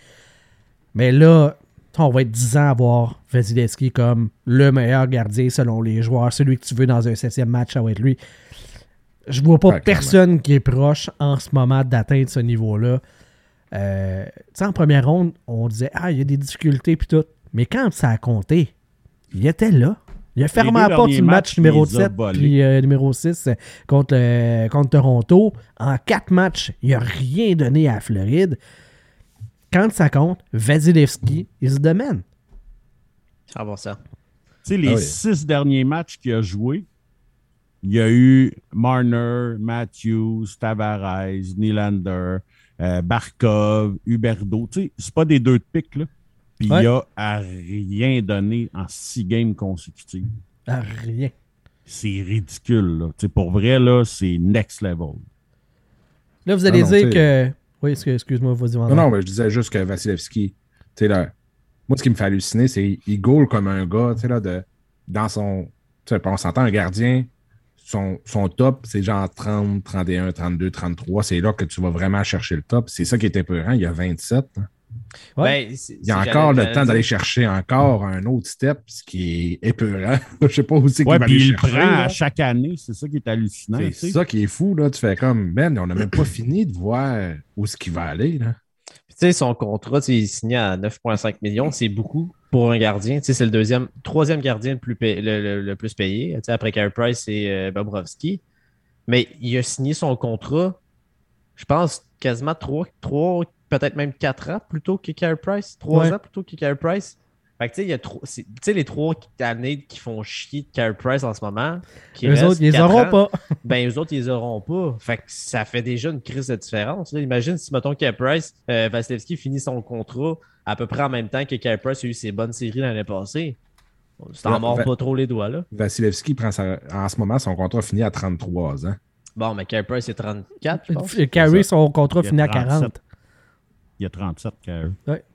Mais là, on va être 10 ans à voir Vasilevski comme le meilleur gardien selon les joueurs. Celui que tu veux dans un septième match, ça va être lui. Je vois pas Ouais, personne qui est proche en ce moment d'atteindre ce niveau-là. Euh, tu sais, en première ronde, on disait Ah, il y a des difficultés puis tout. Mais quand ça a compté, il était là. Il a fermé la porte le match numéro il les a 7 volés. puis euh, numéro 6 euh, contre, euh, contre Toronto. En quatre matchs, il n'a rien donné à la Floride. Quand ça compte, Vasilevski is the man. Ça va ça. Tu sais, les Ah oui. six derniers matchs qu'il a joués, il y a eu Marner, Matthews, Tavares, Nylander, euh, Barkov, Huberdo. Tu sais, c'est pas des deux de pique, là. Puis Ouais. il a à rien donné en six games consécutives. Ah, rien. C'est ridicule, là. Tu sais, pour vrai, là, c'est next level. Là, vous allez Ah non, dire que. Oui, excuse- excuse-moi, vas-y, Non, non, mais je disais juste que Vasilevski, tu sais, là, moi, ce qui me fait halluciner, c'est qu'il goal comme un gars, tu sais, là, de, dans son. Tu sais, on s'entend un gardien, son, son top, c'est genre 30, 31, 32, 33. C'est là que tu vas vraiment chercher le top. C'est ça qui est épeurant. Il y a 27. hein. Ouais. Ben, c'est- Il y a encore le temps d'aller chercher encore un autre step, ce qui est épeurant. je sais pas où c'est qu'il Ouais, aller il chercher. prend là. à chaque année. C'est ça qui est hallucinant. tu C'est sais. ça qui est fou, là. Tu fais comme, man, on n'a même pas fini de voir où ce qu'il va aller, là. Puis, tu sais, son contrat, il est signé à 9,5 millions. C'est beaucoup pour un gardien. C'est le deuxième, troisième gardien le plus, payé- le, le- le plus payé. Tu sais, après Carey Price et euh, Bobrovski. Mais il a signé son contrat, je pense, quasiment 3, peut-être même 4 ans plutôt que Carey Price. 3 Ouais. ans plutôt que Carey Price. Fait que, tu sais, il y a trop- tu sais, les trois années qui font chier de Carey Price en ce moment. Qui Eux autres, ils les auront ans, pas. ben, eux autres, ils les auront pas. Fait que ça fait déjà une crise de différence. là. Imagine si, mettons, Carey Price, euh, Vasilevski finit son contrat à peu près en même temps que Carey Price a eu ses bonnes séries l'année passée. Tu t'en mords pas trop les doigts, là. Vasilevski prend sa- en ce moment son contrat fini à 33 ans. Bon, mais Carey Price, c'est 34, je pense. Carey, son contrat finit à 37. 40. Il y a 37 Carey.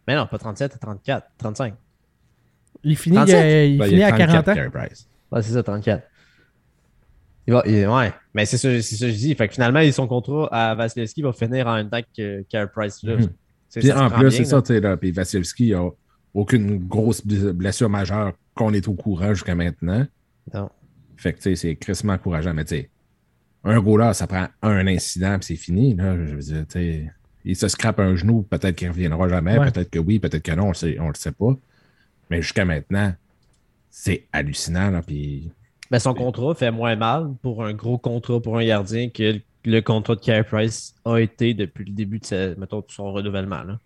Mais non, pas 37, 34, 35. Il finit, 37? euh, il Ben, finit à 34 40 ans. Ouais, c'est ça, 34. Il va, il- ouais, mais c'est ça, c'est ça que je dis. Fait que finalement, son contrat à Vasilevski va finir en même temps que Carey Price. Là. Mhm. C'est- Puis ça en plus, bien, c'est là. ça, tu sais, là. Puis Vasilevski, il a aucune grosse bl- blessure majeure qu'on est au courant jusqu'à maintenant. Non. Fait que, tu sais, c'est crissement encourageant. Mais, tu sais, un goal-là, ça prend un incident, puis c'est fini, là. Je veux dire, tu sais, il se scrape un genou, peut-être qu'il ne reviendra jamais, Ouais. peut-être que oui, peut-être que non, on le sait- on le sait pas. Mais jusqu'à maintenant, c'est hallucinant, là. Puis, Ben, son contrat fait moins mal pour un gros contrat pour un gardien que le contrat de Carey Price a été depuis le début de sa- mettons, de son renouvellement. Là.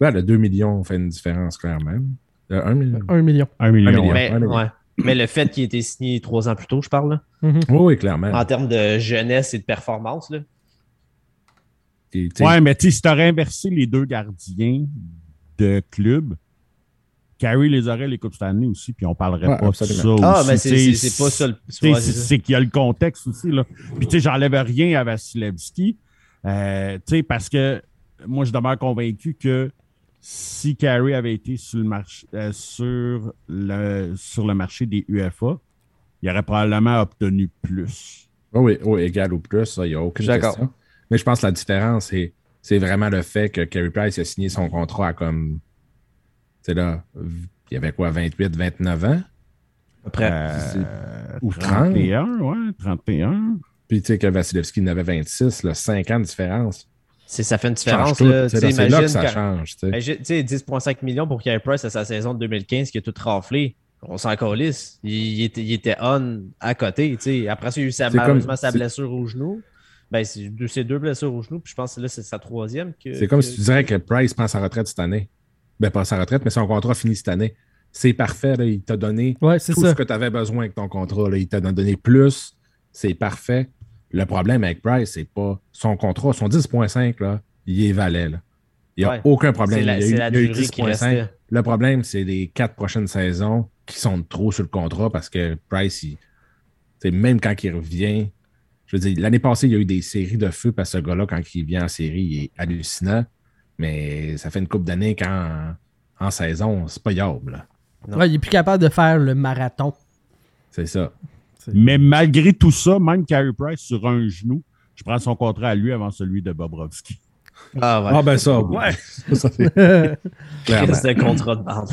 ouais, le 2 millions fait une différence, clairement. Le 1 million. 1 million. Un million. million. ouais. Mais, ouais. Le fait qu'il ait été signé trois ans plus tôt, je parle, là, Mhm. Oui, oui, clairement. en termes de jeunesse et de performance, là, tu Ouais, mais tu si t'aurais inversé les deux gardiens de club, Carey les aurait les Coupes Stanley aussi, puis on parlerait Ouais, pas de ça. Ah, aussi. mais c'est- pas ça le. c'est qu'il y a le contexte aussi. Là. Puis, tu sais, j'enlève rien à Vasilevski. euh, tu sais, parce que moi, je demeure convaincu que si Carey avait été sur le, marché, euh, sur, le, sur le marché des UFA, il aurait probablement obtenu plus. Oui, oui, égal ou plus, ça, il n'y a aucune question. Mais je pense que la différence, c'est, c'est vraiment le fait que Carey Price a signé son contrat à comme. Tu sais là, il y avait quoi, 28, 29 ans? Après, Euh, Ou 30. 31, ouais, 31. Puis tu sais que Vasilevski en avait 26, là, 5 ans de différence. c'est- ça fait une différence. C'est là que ça quand- change. tu sais. Imagine, tu sais, 10,5 millions pour Carey Price à sa saison de 2015 qui a tout raflé. On s'en calisse. Il, il était, il était on à côté. tu sais. Après ça, il a eu sa, malheureusement comme- sa blessure au genou. Ben, c'est deux, c'est deux blessures au genou. Puis je pense que là, c'est sa troisième. que- C'est comme que- si tu dirais que Price prend sa retraite cette année. Ben, pas sa retraite, mais son contrat finit cette année. C'est parfait, là, il t'a donné Ouais, tout ça. ce que tu avais besoin avec ton contrat. là. Il t'a donné plus. C'est parfait. Le problème avec Price, c'est pas son contrat. Son 10.5, là, il est valet. là. Il n'y a Ouais. aucun problème. C'est la, il y a eu, c'est la il y a eu durée qui 10.5. restait. Le problème, c'est les quatre prochaines saisons qui sont trop sur le contrat parce que Price, il- même quand il revient, je veux dire, l'année passée, il y a eu des séries de feu parce que ce gars-là, quand il vient en série, il est hallucinant. Mais ça fait une couple d'années qu'en en saison, c'est pas yable. Ouais, il est plus capable de faire le marathon. C'est ça. Mais malgré tout ça, même Carey Price sur un genou, je prends son contrat à lui avant celui de Bobrovski. Ah ouais. Ah ben ça, ouais. ça, c'est de contrat de bande.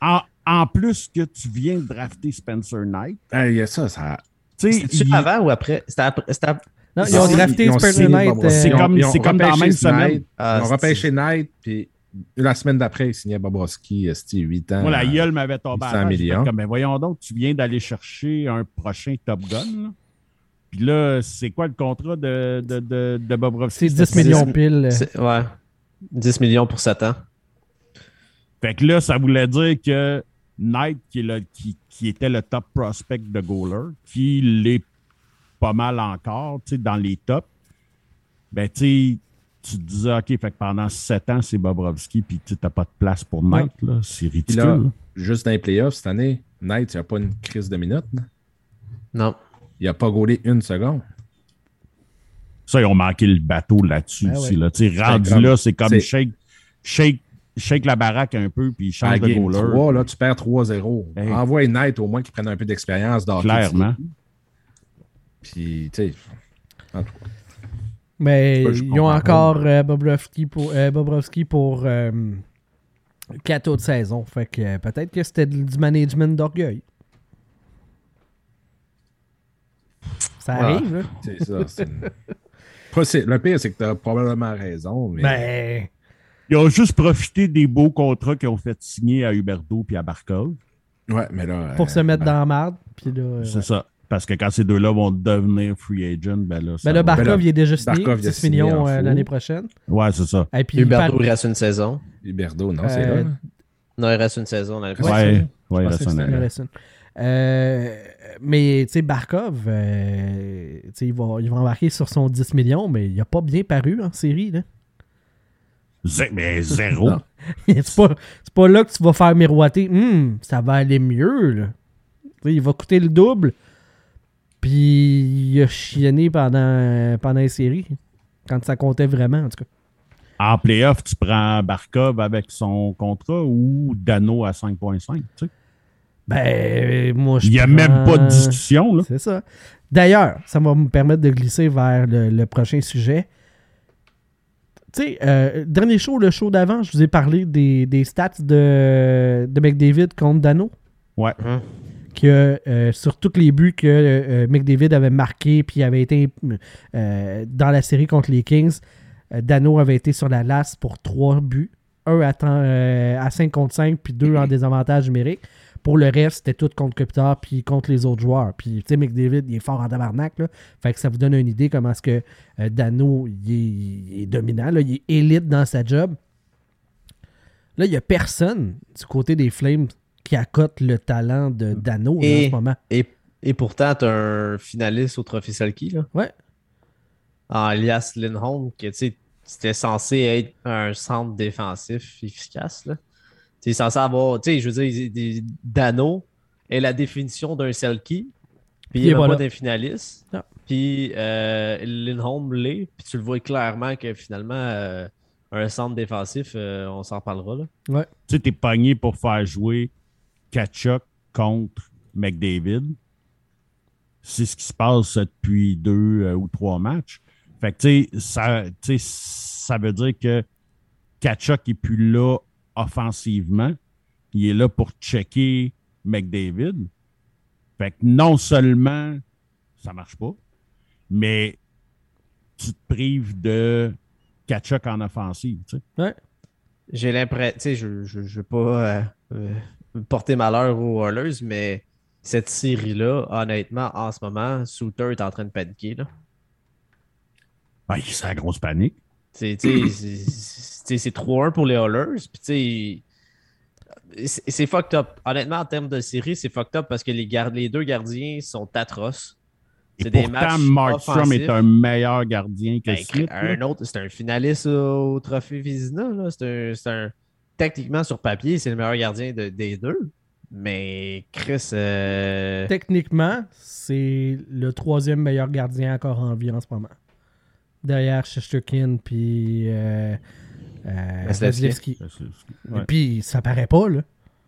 En, en plus que tu viens de drafter Spencer Knight, il y a ça, ça. C'était-tu il- avant ou après? C'était après. Non, ils ont drafté Spencer Knight. C'est euh, comme- c'est comme dans la même semaine. Ah, ils ont repêché Knight, puis la semaine d'après, ils signaient Bobrovski, c'était 8 ans. moi, la gueule m'avait tombé à 100 la face. J'étais millions. Comme, mais voyons donc, tu viens d'aller chercher un prochain Top Gun. Puis là, c'est quoi le contrat de, de, de, de Bobrovski? C'est 10 millions pile. Ouais. 10 millions pour 7 ans. Fait que là, ça voulait dire que Knight, qui, est le- qui, qui était le top prospect de goaler, qui l'est pas mal encore, tu sais, dans les tops, ben, tu sais, tu te disais, OK, fait que pendant 7 ans, c'est Bobrovski, puis tu n'as pas de place pour Knight, là. C'est ridicule. là, là. juste dans les playoffs cette année, Knight, il n'y a pas une crise de minutes. là. Non. Il n'a pas gaulé une seconde. Ça, ils ont manqué le bateau là-dessus Ben aussi. ouais. Là. Rendu comme- là, c'est comme shake, shake, shake la baraque un peu, puis change de goaler. 3, là, tu perds 3-0. Hey. Envoie Knight au moins qu'il prenne un peu d'expérience dans Clairement. Puis, tu sais, en tout cas. Mais ils ont encore euh, Bobrovski pour, euh, Bobrovski pour euh, quatre autres saisons. Fait que euh, peut-être que c'était du management d'orgueil. Ça Ah. arrive, là. C'est ça. c'est une- c'est- Le pire, c'est que tu as probablement raison, mais Ben, Ils ont juste profité des beaux contrats qu'ils ont fait signer à Huberto puis à Barkov. ouais, mais là. pour euh, se mettre ben, dans la marde. Puis là, euh, C'est ouais. ça. Parce que quand ces deux-là vont devenir free agent, ben là, ça Ben là, Barkov, Ben là, il est déjà signé. Barkov, il a 10 signé millions euh, l'année prochaine. Ouais, c'est ça. Et puis, il reste une saison. Huberdo, non, c'est Euh, là. Non, il reste une saison l'année Ouais, prochaine. Ouais, ouais, il reste une. Euh, mais, tu sais, Barkov, euh, tu sais, il, va, il va embarquer sur son 10 millions, mais il a pas bien paru en série. Là. Zé- Mais zéro. C'est, pas, c'est pas là que tu vas faire miroiter. Hum, ça va aller mieux. Là. Il va coûter le double. Puis il a chienné pendant, pendant les séries. Quand ça comptait vraiment, en tout cas. En playoff, tu prends Barkov avec son contrat ou Dano à 5.5. tu sais. Ben, moi, je Il n'y a prends- même pas de discussion. Là. C'est ça. D'ailleurs, ça va me permettre de glisser vers le, le prochain sujet. Tu sais, euh, dernier show, le show d'avant, je vous ai parlé des, des stats de, de McDavid contre Dano. Ouais. Que euh, sur tous les buts que euh, McDavid avait marqués, puis avait été euh, dans la série contre les Kings, euh, Dano avait été sur la lasse pour trois buts. Un à, temps- euh, à 5 contre 5, puis deux en désavantage numérique. Pour le reste, c'était tout contre Kopitar puis contre les autres joueurs. Puis, tu sais, McDavid, il est fort en tabarnak. Là. Fait que ça vous donne une idée comment est-ce que euh, Dano, il est, il est dominant. Là. Il est élite dans sa job. Là, il n'y a personne du côté des Flames qui accote le talent de Dano là, Et- en ce moment. Et, et pourtant, tu un finaliste au Trophée Selkie, là. Ouais. En Elias Lindholm, qui, tu c'était censé être un centre défensif efficace, là. Tu es censé avoir, tu sais, je veux dire, Dano est la définition d'un Selkie, puis il n'est voilà. pas d'un finaliste. Non. Puis euh, Lindholm l'est, puis tu le vois clairement que finalement, euh, un centre défensif, euh, on s'en reparlera, là. Ouais. Tu sais, t'es pogné pour faire jouer Kachuk contre McDavid. C'est ce qui se passe depuis deux euh, ou trois matchs. Fait que, tu ça, ça veut dire que Kachuk n'est plus là offensivement. Il est là pour checker McDavid. Fait que non seulement ça marche pas, mais tu te prives de Kachuk en offensive. tu sais. J'ai l'impression, je ne veux pas euh, euh, porter malheur aux Oilers, mais cette série-là, honnêtement, en ce moment, Souter est en train de paniquer. Là. Ben, c'est la grosse panique. C'est tu sais, c'est- c'est 3-1 pour les Oilers. C'est fucked up. Honnêtement, en termes de série, c'est fucked up parce que les, les deux gardiens sont atroces. Et C'est des pourtant, matchs Markstrom offensifs. est un meilleur gardien que Ben, Smith. là. un autre, c'est un finaliste au trophée Vizina. là. C'est un, c'est un- Techniquement, sur papier, c'est le meilleur gardien de- des deux. Mais Chris. euh, Techniquement, c'est le troisième meilleur gardien encore en vie en ce moment. Derrière Shesterkin puis euh, euh. Ouais. Puis ça paraît pas, là.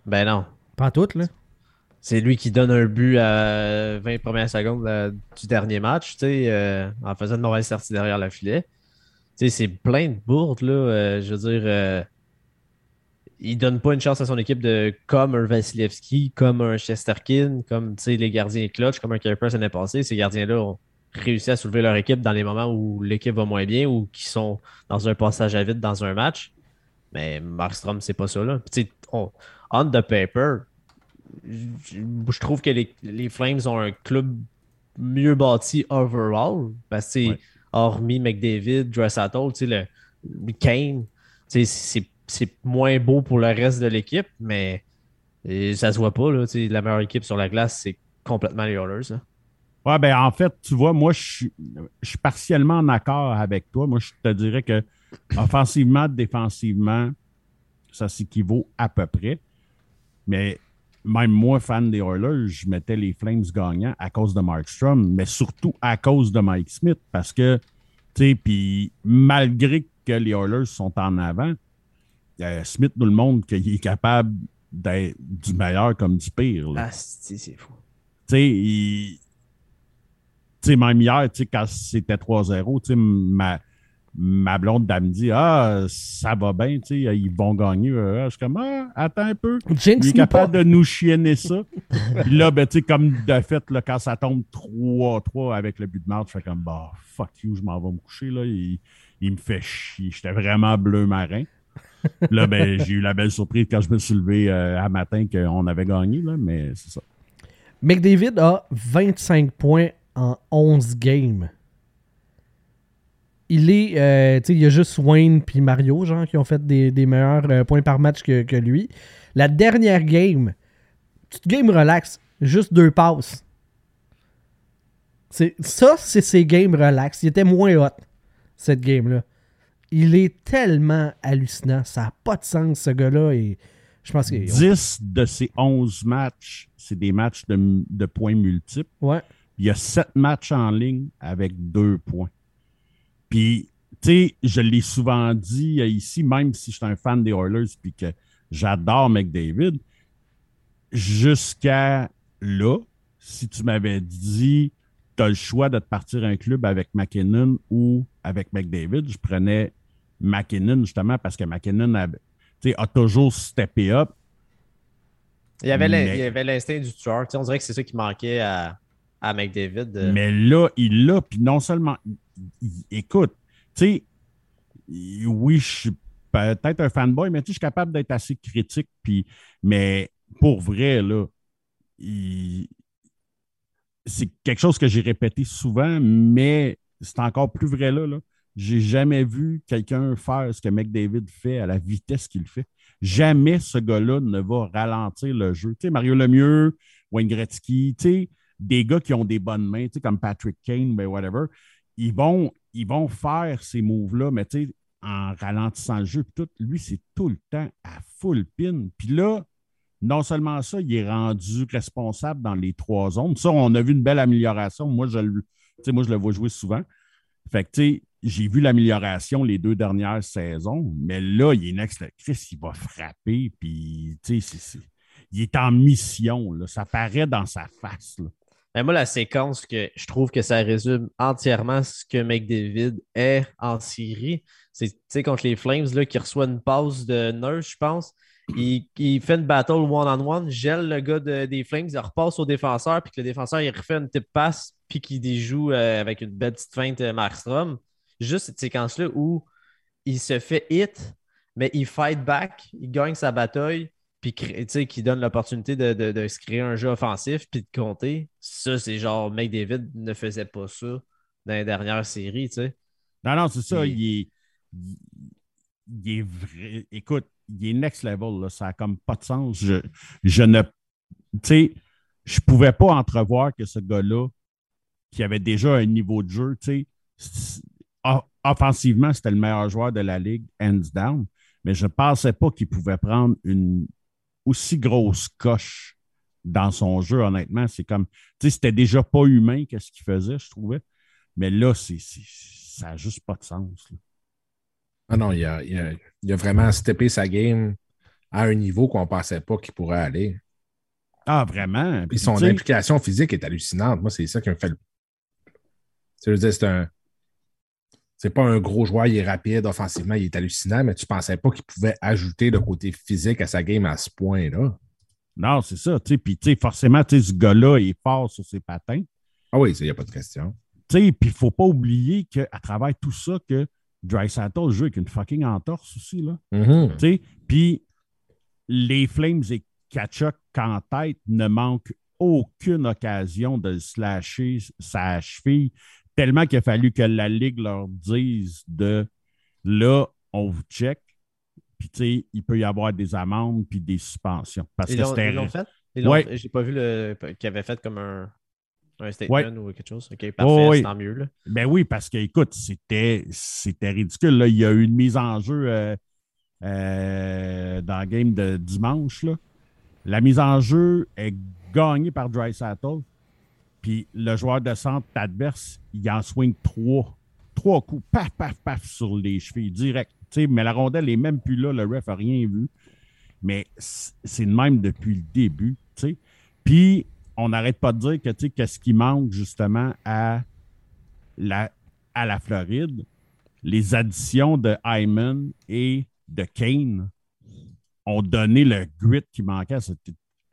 Ben non. Pas tout, là. C'est lui qui donne un but à 20 premières secondes là, du dernier match, tu sais, euh, en faisant une mauvaise sortie derrière le filet. Tu sais, c'est plein de bourdes, là. euh, je veux dire, euh, il donne pas une chance à son équipe de comme un Vasilevski, comme un Chesterkin, comme les gardiens clutch, comme un Kuiper l'année passée. Ces gardiens-là ont réussi à soulever leur équipe dans les moments où l'équipe va moins bien ou qui sont dans un passage à vide dans un match. Mais Markstrom, c'est pas ça, là. On- on the paper, je je trouve que les, les Flames ont un club mieux bâti overall. Parce que, Ouais. hormis McDavid, Dressato, tu sais, le, le Kane, c'est c'est moins beau pour le reste de l'équipe, mais ça se voit pas. Là, la meilleure équipe sur la glace, c'est complètement les Oilers. hein. Ouais, ben en fait, tu vois, moi, je suis, je suis partiellement en accord avec toi. Moi, je te dirais que offensivement, défensivement, ça s'équivaut à peu près. Mais même moi, fan des Oilers, je mettais les Flames gagnants à cause de Markstrom, mais surtout à cause de Mike Smith. Parce que, tu sais, puis malgré que les Oilers sont en avant, euh, Smith nous le montre qu'il est capable d'être du meilleur comme du pire. là. Ah, c'est c'est fou. Tu sais, il- tu sais, même hier, tu sais, quand c'était 3-0, tu sais, ma, ma blonde, elle me dit Ah, ça va bien, tu sais, ils vont gagner. Euh, Je suis comme Ah, attends un peu. Il est pas. capable de nous chienner ça. Puis là, ben, tu sais, comme de fait, là, quand ça tombe 3-3 avec le but de marche, je fais comme Bah, fuck you, je m'en vais me coucher. Là. Il, il me fait chier. J'étais vraiment bleu marin. Là, ben, j'ai eu la belle surprise quand je me suis levé euh, à matin qu'on avait gagné, là, mais c'est ça. McDavid a 25 points en 11 games. Il est. euh, tu sais, il y a juste Wayne puis Mario, genre, qui ont fait des, des meilleurs euh, points par match que, que lui. La dernière game, petite game relax, juste deux passes. Ça, c'est ses games relax. Il était moins hot, cette game-là. Il est tellement hallucinant. Ça n'a pas de sens, ce gars-là. Et je pense que. 10 de ces 11 matchs, c'est des matchs de, de points multiples. Ouais. Il y a 7 matchs en ligne avec 2 points. Puis, tu sais, je l'ai souvent dit euh, ici, même si je suis un fan des Oilers puis que j'adore McDavid, jusqu'à là, si tu m'avais dit tu as le choix de te partir un club avec McKinnon ou avec McDavid, je prenais McKinnon justement parce que McKinnon a, a toujours steppé up. Il y avait Mais- l'instinct du tueur. On dirait que c'est ça qui manquait à, à McDavid. euh. Mais là, il l'a, puis non seulement. il- il- écoute, tu sais, oui, je suis peut-être un fanboy, mais je suis capable d'être assez critique, puis, mais pour vrai, là, il- c'est quelque chose que j'ai répété souvent, mais c'est encore plus vrai là. là. J'ai jamais vu quelqu'un faire ce que McDavid fait à la vitesse qu'il fait. Jamais ce gars-là ne va ralentir le jeu. Tu Mario Lemieux, Wayne Gretzky, des gars qui ont des bonnes mains, comme Patrick Kane, ben whatever, ils vont, ils vont faire ces moves-là, mais en ralentissant le jeu, tout, lui, c'est tout le temps à full pin. Puis là, non seulement ça, il est rendu responsable dans les trois zones. Ça, on a vu une belle amélioration. Moi, je, le- moi, je le vois jouer souvent. Fait que, tu sais, j'ai vu l'amélioration les deux dernières saisons, mais là, il est next. Chris, il va frapper, puis, tu sais, il est en mission. Là. Ça paraît dans sa face. là. Mais moi, la séquence que je trouve que ça résume entièrement ce que McDavid est en série, c'est contre les Flames, là, qui reçoit une passe de Nurse, je pense. Il, il fait une battle one-on-one, gèle le gars de- des Flames, il repasse au défenseur, puis que le défenseur, il refait une tip passe, puis qu'il déjoue euh, avec une belle petite feinte euh, Markstrom. Juste cette séquence-là où il se fait hit, mais il fight back, il gagne sa bataille, puis qui donne l'opportunité de, de- de se créer un jeu offensif puis de compter. Ça, c'est genre, McDavid ne faisait pas ça dans les dernières séries, tu sais. Non, non, c'est ça. Il- Il est, il, il est vrai. Écoute, il est next level. Là. Ça n'a comme pas de sens. Je, je ne. Tu sais, je pouvais pas entrevoir que ce gars-là, qui avait déjà un niveau de jeu, tu sais, offensivement, c'était le meilleur joueur de la ligue, hands down. Mais je ne pensais pas qu'il pouvait prendre une aussi grosse coche dans son jeu, honnêtement. C'est comme, tu sais, c'était déjà pas humain qu'est-ce qu'il faisait, je trouvais. Mais là, c'est, ça n'a juste pas de sens. là. Ah non, il a, il a- il a vraiment steppé sa game à un niveau qu'on ne pensait pas qu'il pourrait aller. Ah, vraiment? Puis Puis, son implication physique est hallucinante. Moi, c'est ça qui me fait le. Je veux dire, c'est un. C'est pas un gros joueur, il est rapide, offensivement, il est hallucinant, mais tu pensais pas qu'il pouvait ajouter le côté physique à sa game à ce point-là. Non, c'est ça. Puis, forcément, tu sais, ce gars-là est fort sur ses patins. Ah oui, il n'y a pas de question. Puis, il ne faut pas oublier qu'à travers tout ça, que Dry Saddle joue avec une fucking entorse aussi. Là. Sais, Puis, les Flames et Kachuk en tête ne manquent aucune occasion de le slasher sa cheville, tellement qu'il a fallu que la Ligue leur dise de là, on vous check. Puis, tu sais, il peut y avoir des amendes puis des suspensions. Parce Ils que c'était. ils l'ont fait? Ouais. J'ai pas vu le qu'il avait fait comme un, un statement Ouais. ou quelque chose. Ok, parfait, Oh, oui. c'est tant mieux. Là. Ben oui, parce que, écoute, c'était, ridicule. Là. Il y a eu une mise en jeu euh, euh, dans le game de dimanche. Là. La mise en jeu est gagnée par Dry Puis le joueur de centre adverse, il en swing trois. Trois coups, paf, paf, paf, sur les chevilles, direct. Tu sais, mais la rondelle est même plus là, le ref n'a rien vu. Mais c'est le même depuis le début. tu sais. Puis on n'arrête pas de dire que qu'est-ce qui manque justement à la, à la Floride, les additions de Hyman et de Kane ont donné le grit qui manquait à cette,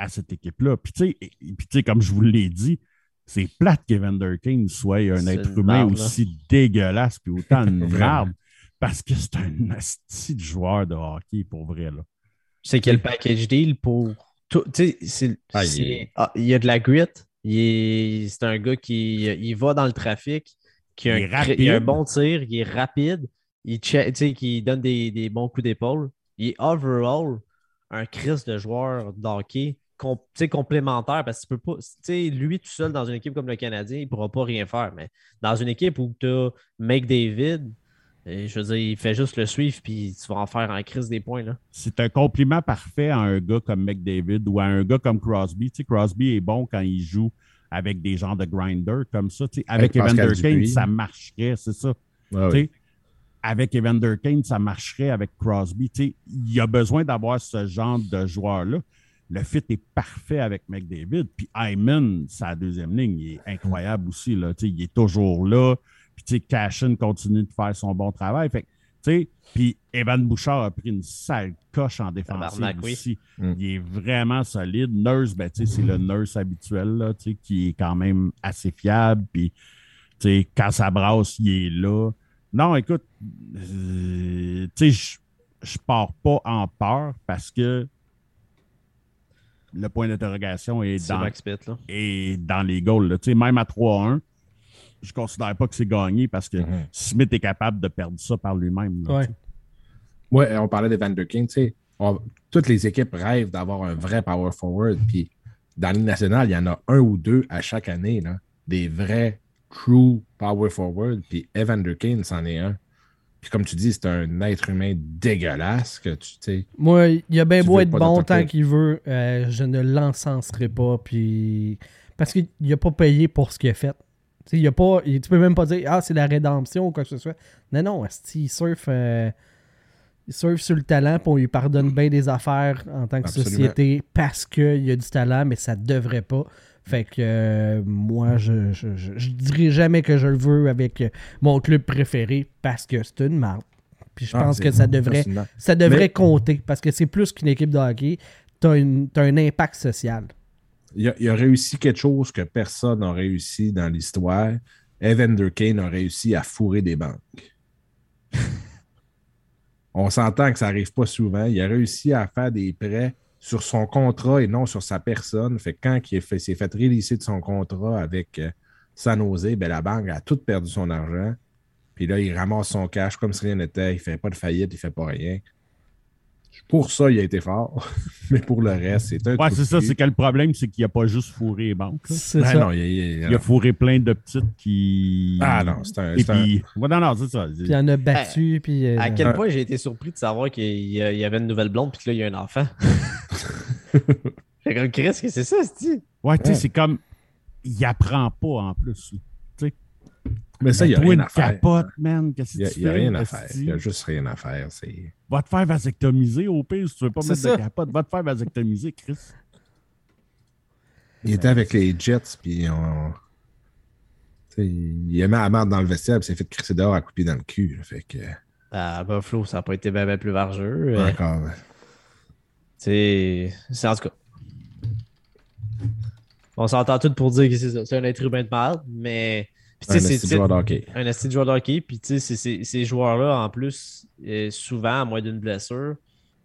cette équipe-là. Puis, comme je vous l'ai dit, c'est plate qu'Evander Kane soit un être humain là. aussi dégueulasse puis autant de merde parce que c'est un asti de joueur de hockey pour vrai. Là. C'est qu'il y a le package deal pour. tout- Tu sais, Ah, il ah, y a de la grit. Il C'est un gars qui il va dans le trafic, qui a, Il un, il a un bon tir, il est rapide, il qui donne des, des bons coups d'épaule. Il est overall un Chris de joueur de hockey com- complémentaire parce que tu peux pas. tu sais, lui tout seul dans une équipe comme le Canadien, il ne pourra pas rien faire. Mais dans une équipe où tu as McDavid, et je veux dire, il fait juste le suivre puis tu vas en faire en crise des points. Là. c'est un compliment parfait à un gars comme McDavid ou à un gars comme Crosby. Tu sais, Crosby est bon quand il joue avec des genres de grinder comme ça. Tu sais, avec Evander Kane, ça marcherait, c'est ça. Tu oui. sais, avec Evander Kane, ça marcherait avec Crosby. Il y a besoin d'avoir ce genre de joueur-là. Le fit est parfait avec McDavid. Puis Hyman, sa deuxième ligne, il est incroyable aussi. Là. Tu sais, il est toujours là. Puis tu sais, Cashin continue de faire son bon travail. Fait que, tu sais, puis Evan Bouchard a pris une sale coche en défensive oui. aussi. Mm. Il est vraiment solide. Nurse, ben, tu sais, c'est le nurse habituel, là, tu sais, qui est quand même assez fiable. Puis, tu sais, quand ça brasse, il est là. Non, écoute, euh, tu sais, je- je pars pas en peur parce que le point d'interrogation est dans, Max Pitt, là. est dans les goals. là. Tu sais, Même à 3-1, je considère pas que c'est gagné parce que Mhm. Smith est capable de perdre ça par lui-même. là, Ouais. on parlait d'Evander King, tu sais. on- Toutes les équipes rêvent d'avoir un vrai power forward. Puis dans la Ligue nationale, il y en a un ou deux à chaque année, là, des vrais true power forward. Puis Evander King, c'en est un. Puis comme tu dis, c'est un être humain dégueulasse que tu sais. Moi, il a bien beau être bon tant qu'il veut, euh, je ne l'encenserai pas. Puis... Parce qu'il n'a pas payé pour ce qu'il a fait. Tu sais, il a pas, il- tu peux même pas dire Ah, c'est la rédemption ou quoi que ce soit. Non, non, il surfe, euh, il surfe sur le talent, on lui pardonne bien des affaires en tant que Absolument. société parce qu'il a du talent, mais ça devrait pas. Fait que euh, moi, je, je, je, je dirais jamais que je le veux avec euh, mon club préféré parce que c'est une marque. Puis je Ah, pense que ça devrait ça devrait Mais- compter parce que c'est plus qu'une équipe de hockey. T'as une- t'as un impact social. Il a, il a réussi quelque chose que personne n'a réussi dans l'histoire. Evander Kane a réussi à fourrer des banques. On s'entend que ça n'arrive pas souvent. Il a réussi à faire des prêts sur son contrat et non sur sa personne. Fait quand il s'est fait rélisser de son contrat avec euh, San ben, la banque a tout perdu son argent. Puis là, il ramasse son cash comme si rien n'était. Il fait pas de faillite, il fait pas rien. Pour ça, il a été fort. Mais pour le reste, c'est un Ouais, c'est ça. C'est que le problème, c'est qu'il a pas juste fourré les banques. C'est Ben ça. non, il, il- Il a fourré plein de petites qui. Ah non, c'est un. Et un- puis. Ouais, non, non, c'est ça. Puis il en a battu. Puis, euh, À quel Euh, point j'ai été surpris de savoir qu'il y a- il y avait une nouvelle blonde puis que là, il y a un enfant? Fait comme Chris, qu'est-ce que c'est ça, c'est Ouais, tu sais, Ouais. c'est comme. Il apprend pas en plus. Mais ça, il n'y a rien une à faire. capote, man. Qu'est-ce Il que n'y a, tu il y a fais, rien à faire. Il n'y a juste rien à faire. C'est. Va te faire vasectomiser au pire si tu veux pas mettre ça. de capote. Va te faire vasectomiser, Chris. Il était avec les Jets, puis on. Il aimait la merde dans le vestiaire, puis s'est fait crisser dehors à couper dans le cul. Fait que. Ah, Buffalo, ça n'a pas été bien ben plus vargeux. Euh, Encore. C'est c'est en tout cas. On s'entend tous pour dire que c'est un être humain de mal, mais. Un c'est- esti c'est joueur de hockey. un esti joueur de hockey. Puis, tu sais, c'est- c'est- ces joueurs-là, en plus, euh, souvent, à moins d'une blessure,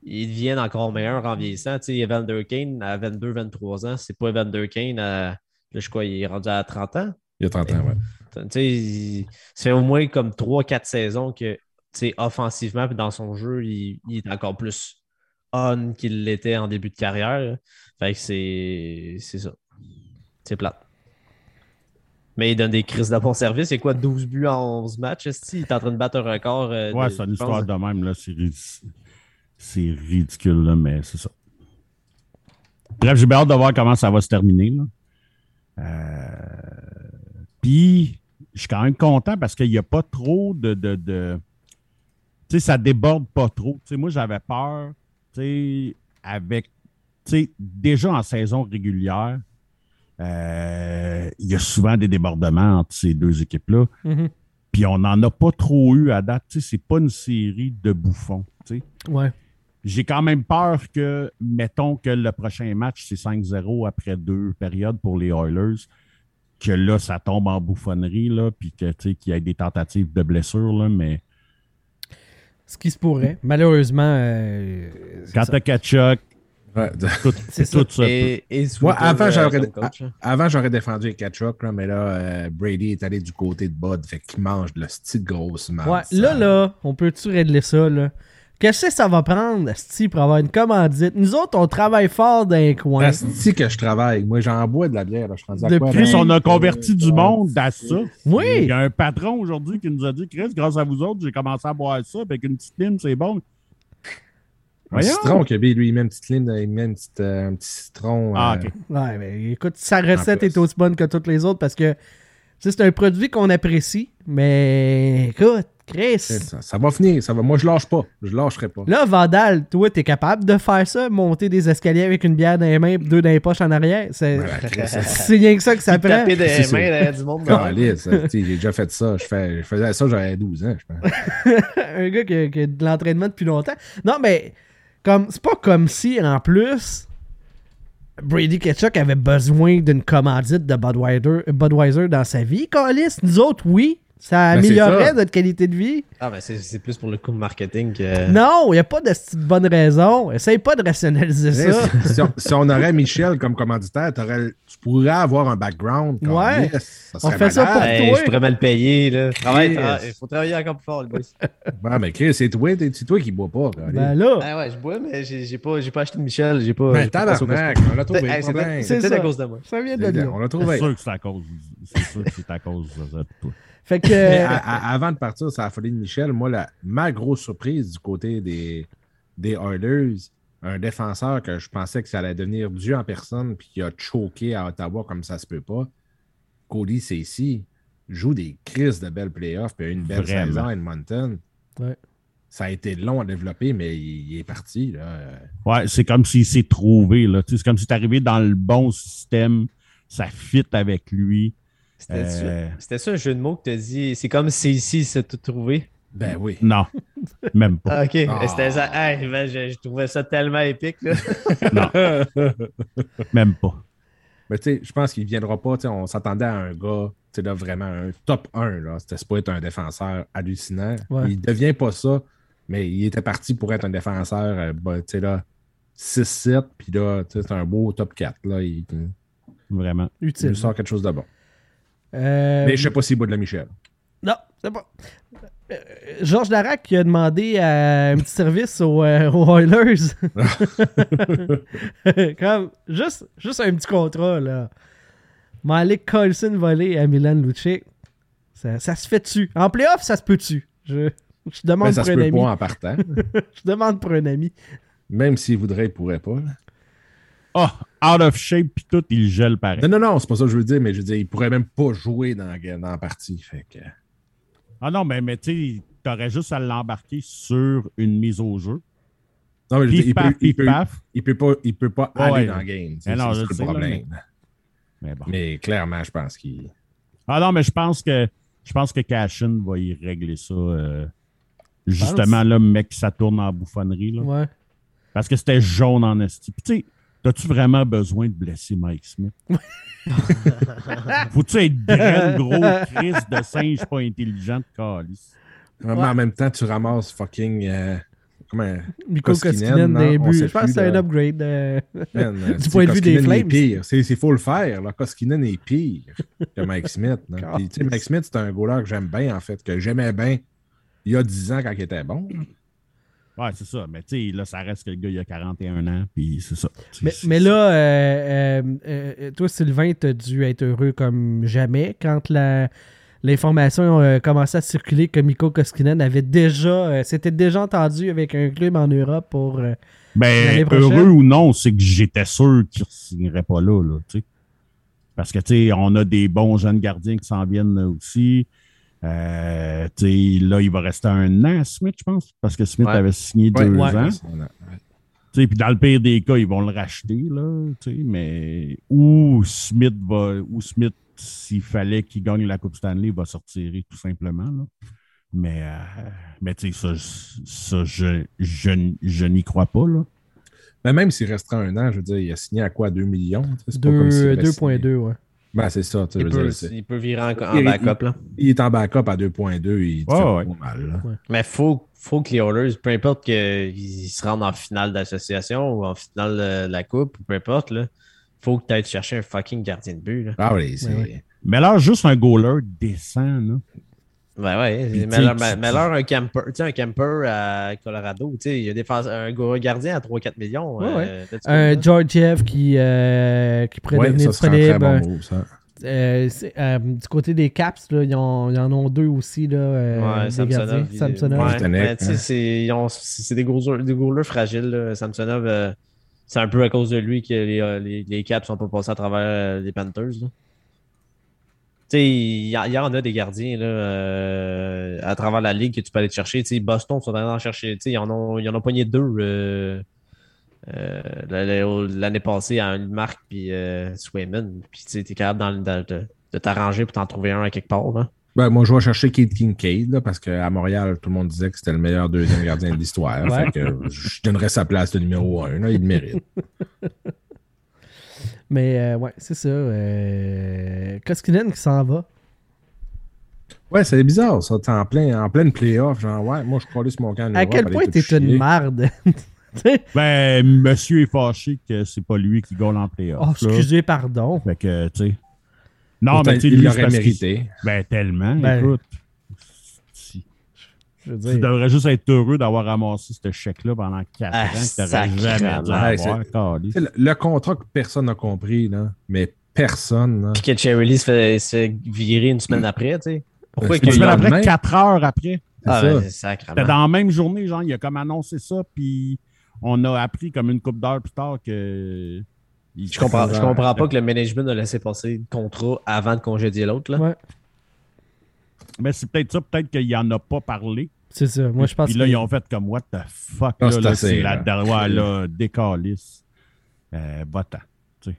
ils deviennent encore meilleurs en vieillissant. Tu sais, Evander Kane, à 22-23 ans, c'est pas Evander Kane à. Là, je crois qu'il est rendu à 30 ans. Il y a 30 ans, ouais. Tu sais, il- fait au moins comme 3-4 saisons que, tu sais, offensivement, puis dans son jeu, il, il est encore plus on qu'il l'était en début de carrière. là. Fait que c'est c'est ça. C'est plate. Mais il donne des crises de bon service. C'est quoi, 12 buts en 11 matchs? est Il est en train de battre un record. euh, Ouais, c'est une histoire de même, là. C'est ridicule, là, mais c'est ça. Bref, j'ai bien hâte de voir comment ça va se terminer, là. Euh, Puis, je suis quand même content parce qu'il n'y a pas trop de. de, de- Tu sais, ça déborde pas trop. Tu sais, moi, j'avais peur, tu sais, avec. Tu sais, déjà en saison régulière, euh, il y a souvent des débordements entre ces deux équipes-là. mhm. Puis on n'en a pas trop eu à date. C'est pas une série de bouffons. Ouais. J'ai quand même peur que, mettons que le prochain match, c'est 5-0 après deux périodes pour les Oilers, que là, ça tombe en bouffonnerie, là, puis qu'il y ait des tentatives de blessure, là, mais Ce qui se pourrait. Malheureusement, euh, quand t'as Kachuk, Ouais. tout, C'est ça. tout ça. Et, et Moi, Sweeter, avant, euh, j'aurais. Avant, défendu les Kachuk, là, mais là, euh, Brady est allé du côté de Bud, fait qu'il mange de la petite grosse masse. Ouais, là, là, on peut-tu régler ça, là? Qu'est-ce que ça va prendre, Sti, pour avoir une commandite? Nous autres, on travaille fort dans les coins. Asti que je travaille. Moi, j'en bois de la bière. là. Je suis Depuis- là? on a converti du monde à ça. Il Oui! y a un patron aujourd'hui qui nous a dit Chris, grâce à vous autres, j'ai commencé à boire ça avec une petite lime, c'est bon. Un citron, que lui, il met une petite ligne, il met une petite, euh, un petit citron. Ah, euh, ok. Ouais, mais écoute, sa recette est aussi bonne que toutes les autres parce que tu sais, c'est un produit qu'on apprécie, mais écoute, Chris. Ça, ça va finir. Ça va... Moi, je lâche pas. Je lâcherai pas. Là, Vandal, toi, t'es capable de faire ça, monter des escaliers avec une bière dans les mains et deux dans les poches en arrière? C'est rien que ça que ça prend. Taper des C'est mains derrière du monde. J'ai déjà fait ça. Je, fais... je faisais ça, j'avais 12 ans. Je pense. un gars qui a, qui a de l'entraînement depuis longtemps. Non, mais c'est pas comme si, en plus, Brady Ketchuk avait besoin d'une commandite de Budweiser, Budweiser dans sa vie. Calis, nous autres, oui. Ça Ben, c'est améliorerait ça. notre qualité de vie. Ah, ben c'est c'est plus pour le coup de marketing que. Non, il n'y a pas de petite bonne raison. Essaye pas de rationaliser Mais ça. Si, si on, si on aurait Michel comme commanditaire, tu pourrais avoir un background. comme, Ouais. yes, ça On fait ça pour. Hey, toi. je pourrais me le payer. Là. Travaille, Il faut travailler encore plus fort, les boys. Ouais, mais Chris, c'est toi, c'est toi qui bois pas. Ben là, Ah ouais, je bois, mais j'ai pas, j'ai pas acheté de Michel. J'ai pas. Ben, tabarnak, on l'a trouvé. Hey, le c'est peut-être- C'est C'est à cause de moi. ça vient de On là. l'a C'est trouvé. sûr que c'est à cause. C'est sûr que c'est à cause de toi. Fait que. Mais à- à- avant de partir sur la folie de Michel, moi, la, ma grosse surprise du côté des, des Oilers, un défenseur que je pensais que ça allait devenir Dieu en personne puis qui a choqué à Ottawa comme ça se peut pas, Cody ici joue des crises de belles playoffs puis a eu une belle Vraiment. saison à Edmonton. Ouais. Ça a été long à développer, mais il, il est parti. Là. Ouais, c'est comme s'il s'est trouvé. C'est comme si tu arrivé dans le bon système. Ça fit avec lui. C'était Euh. ça- c'était ça un jeu de mots que tu as dit. C'est comme si ici, c'est tout trouvé. Ben oui. Non, même pas. Ah, ok. Ah. C'était ça. Hey, ben, je, je trouvais ça tellement épique. Là. Même pas. Mais tu sais, je pense qu'il ne viendra pas. tu sais, On s'attendait à un gars, tu sais, là, vraiment un top 1. Là. C'était pas être un défenseur hallucinant. Ouais. Il devient pas ça, mais il était parti pour être un défenseur, euh, bah, tu sais, là, 6-7, puis là, tu sais, c'est un beau top 4. Là. Il, il Vraiment. Utile. nous sort quelque chose de bon. Euh, Mais je sais pas s'il boit de la Michel. Non, c'est pas. Euh, Georges Larac qui a demandé euh, un petit service aux, euh, aux Oilers. Comme, juste, juste un petit contrat, là. Malik Colson volé à Milan Lucic. Ça, ça se fait dessus. En playoff, ça se peut dessus. Je, je demande Mais ça pour se un peut ami. pas en partant. Je demande pour un ami. Même s'il voudrait, il pourrait pas. là. Ah, out of shape, puis tout, il gèle pareil. Non, non, non, c'est pas ça que je veux dire, mais je veux dire, il pourrait même pas jouer dans, dans la partie. Fait que... Ah non, mais, mais tu sais, t'aurais juste à l'embarquer sur une mise au jeu. Non, mais je veux dire, Pif, il, paf, peut, il, peut, paf. il peut pas, il peut pas aller ouais. dans le game. C'est sais, le là, problème. Mais bon. Mais clairement, je pense qu'il. Ah non, mais je pense que je pense que Cashin va y régler ça. euh, justement, là, mec, ça tourne en bouffonnerie. Là, Ouais. Parce que c'était jaune en esti. Puis tu sais, t'as-tu vraiment besoin de blesser Mike Smith? Faut-tu être grand, gros, Chris de singe pas intelligent de calice? Mais en même temps, tu ramasses fucking. euh, comment. Miko Koskinen, buts. sait Je pense que c'est un upgrade. euh, Man, euh, Du tu point de vue des Flames. pire. C'est il faut le faire. Là. Koskinen est pire que Mike Smith. Puis, Mike Smith, c'est un goaler que j'aime bien, en fait, que j'aimais bien il y a 10 ans quand il était bon. Ouais, c'est ça. Mais tu sais, là, ça reste que le gars, il a 41 ans, puis c'est ça. Mais, là, euh, euh, euh, toi, Sylvain, t'as dû être heureux comme jamais quand la, l'information a commencé à circuler que Miko Koskinen avait déjà, s'était déjà entendu avec un club en Europe pour. Ben, heureux ou non, c'est que j'étais sûr qu'il ne signerait pas là, là, tu sais. Parce que, tu sais, on a des bons jeunes gardiens qui s'en viennent aussi. Euh, là, il va rester un an, Smith, je pense, parce que Smith Ouais. avait signé Ouais, deux ouais. ans. Puis dans le pire des cas, ils vont le racheter, là, mais où Smith va, où Smith, s'il fallait qu'il gagne la Coupe Stanley, va sortir tout simplement, là. Mais, euh, mais tu sais, ça, ça je, je, je n'y crois pas, là. Mais même s'il restera un an, je veux dire, il a signé à quoi? 2 millions? Tu sais, c'est pas comme s'il deux- avait 2.2, ouais. Ben, c'est ça. Il peut, dire, c'est- il peut virer en, en Il- backup. Là. Il est en backup à 2.2. Il te Ouais, pas mal. là. Mais faut, faut que les Oilers, peu importe qu'ils se rendent en finale d'association ou en finale de la Coupe, ou peu importe, là, faut que tu ailles chercher un fucking gardien de but. Là. Ah oui, c'est. Ouais, ouais. Mais là, juste un goaler décent, là. Ben ouais, Puis, mais tu sais, leur, tu- mais- mais leur un camper, tu sais, un camper à Colorado, tu sais, il y a des phas- un gardien à 3-4 millions. Ouais, euh, Un là. Georgiev qui, euh, qui pourrait Ouais, devenir disponible. bon. Euh, euh, du côté des Caps, là, ils, ont- ils en ont deux aussi. Là, euh, Ouais, des Samsonov. hein. c'est des goalers, des fragiles. là. Samsonov, euh, c'est un peu à cause de lui que les, les, les Caps sont pas passés à travers les Panthers. là. Sais, il y, y en a des gardiens là, euh, à travers la ligue que tu peux aller te chercher. Boston sont allés en chercher. Ils en ont, ils en ont pogné deux euh, euh, l'année passée à Marc puis euh, Swayman. Puis tu es capable dans- de, de- de t'arranger pour t'en trouver un à quelque part. Là. Ben, moi, je vais chercher Kate Kincaid, là, parce qu'à Montréal, tout le monde disait que c'était le meilleur deuxième gardien de l'histoire. Ouais. Je donnerais sa place de numéro un. Là, il le mérite. Mais euh, ouais, c'est ça. Euh... Koskinen qui s'en va. Ouais, c'est bizarre, ça. T'es en, plein, en pleine playoff. Genre, ouais, moi, je crois sur mon camp. À quel point t'es une marde? Ben, monsieur est fâché que c'est pas lui qui gagne en playoff. oh, là. excusez, pardon. Fait que, tu sais. Non, Pourtant, mais tu sais, il l'aurait mérité. Ben, tellement, Ben, écoute. Je veux Tu devrais juste être heureux d'avoir ramassé ce chèque-là pendant 4 Ah, ans que jamais dû avoir, Le, le contrat que personne n'a compris, là, mais personne. là. Puis que Cherry Lee se fait, se fait virer une semaine après. Tu sais. Pourquoi Euh, Une semaine après, 4 heures après. C'est Ah, ça. ben, dans la même journée, genre, il a comme annoncé ça, puis on a appris comme une couple d'heures plus tard que. il- Je comprends, je comprends pas que le management a laissé passer le contrat avant de congédier l'autre. là. Ouais, Mais c'est peut-être ça, peut-être qu'il en a pas parlé. C'est ça. Moi, je pense Puis là, que- ils ont fait comme What the fuck, Ah, là, c'est là, assez, c'est la là. dernière, là, décalisse. Euh, sais,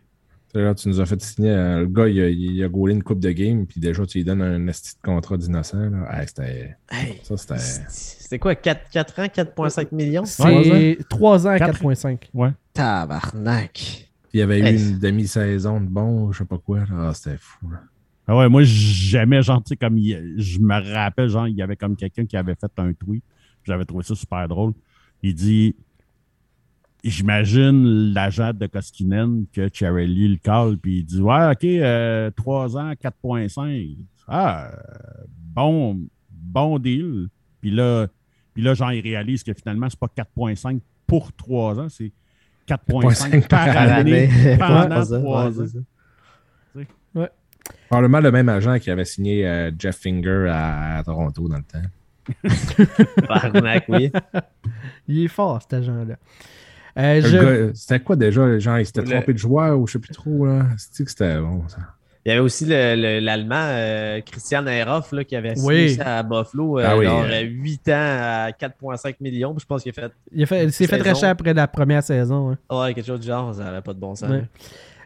Là, tu nous as fait signer. euh, le gars, il a, il a gaulé une coupe de game, puis déjà, tu lui donnes un esti de contrat d'innocent. là. Ah, c'était. Hey, Ça, c'était. C'était quoi, 4, 4 ans, 4,5 millions? c'est 3 ans? À Quatre- 4.5. Ouais. Tabarnak. Il y avait eu Hey. une demi-saison de bon, je sais pas quoi. là. Ah, c'était fou. là. Ah ouais, moi, jamais, genre, tu sais, comme il- je me rappelle, genre, il y avait comme quelqu'un qui avait fait un tweet. J'avais trouvé ça super drôle. Il dit J'imagine l'agent de Koskinen que Charlie le call, puis il dit Ouais, OK, euh, 3 ans, 4,5. Ah, bon, bon deal. Puis là, puis là, genre, il réalise que finalement, c'est pas 4,5 pour 3 ans, c'est 4,5 par par année année. pendant Ouais, c'est ça, 3 ouais, ans. Probablement le même agent qui avait signé euh, Jeff Finger à, à Toronto dans le temps. Tabarnak, oui. Il est fort, cet agent-là. Euh, je- C'était quoi déjà? Genre, il s'était Le- trompé de joueur ou je sais plus trop. là. C'était que c'était bon, ça? Il y avait aussi le- le- l'Allemand euh, Christian Ehrhoff là, qui avait signé Oui. ça à Buffalo euh, Ah oui, genre, euh. 8 ans à 4,5 millions. Puis Je pense qu'il a fait il, fait- s'est fait Saison. racheter après la première saison. hein. ouais, quelque chose du genre, ça n'avait pas de bon sens. Ouais.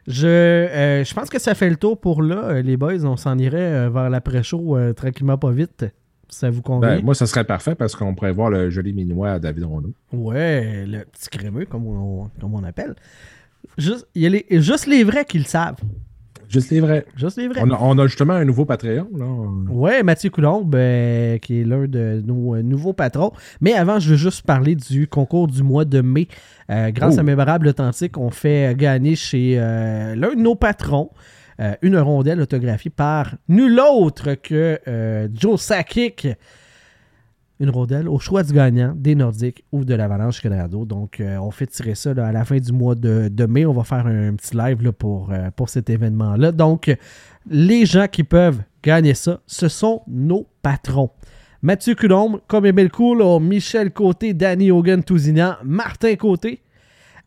Je, euh, je pense que ça fait le tour pour là, euh, les boys. On s'en irait euh, vers l'après-show tranquillement, pas vite. Ça vous convient? Ben, moi, ça serait parfait parce qu'on pourrait voir le joli minois à David Rondeau. Ouais, le petit crémeux, comme on, comme on appelle. Juste, il y a les, juste les vrais qui le savent. Juste les vrais. Juste les vrais. On a, on a justement un nouveau Patreon. Là. Ouais, Mathieu Coulombe, euh, qui est l'un de nos euh, nouveaux patrons. Mais avant, je veux juste parler du concours du mois de mai. Euh, grâce Oh. à Mémorable Authentique, on fait gagner chez l'un de nos patrons une rondelle autographiée par nul autre que Joe Sakic. Une rondelle au choix du gagnant des Nordiques ou de l'Avalanche Colorado. Donc, euh, on fait tirer ça là, à la fin du mois de, de mai. On va faire un, petit live là, pour, euh, pour cet événement-là. Donc, les gens qui peuvent gagner ça, ce sont nos patrons. Mathieu Coulombe, comme Emile Cool, Michel Côté, Danny Hogan Tousignan, Martin Côté,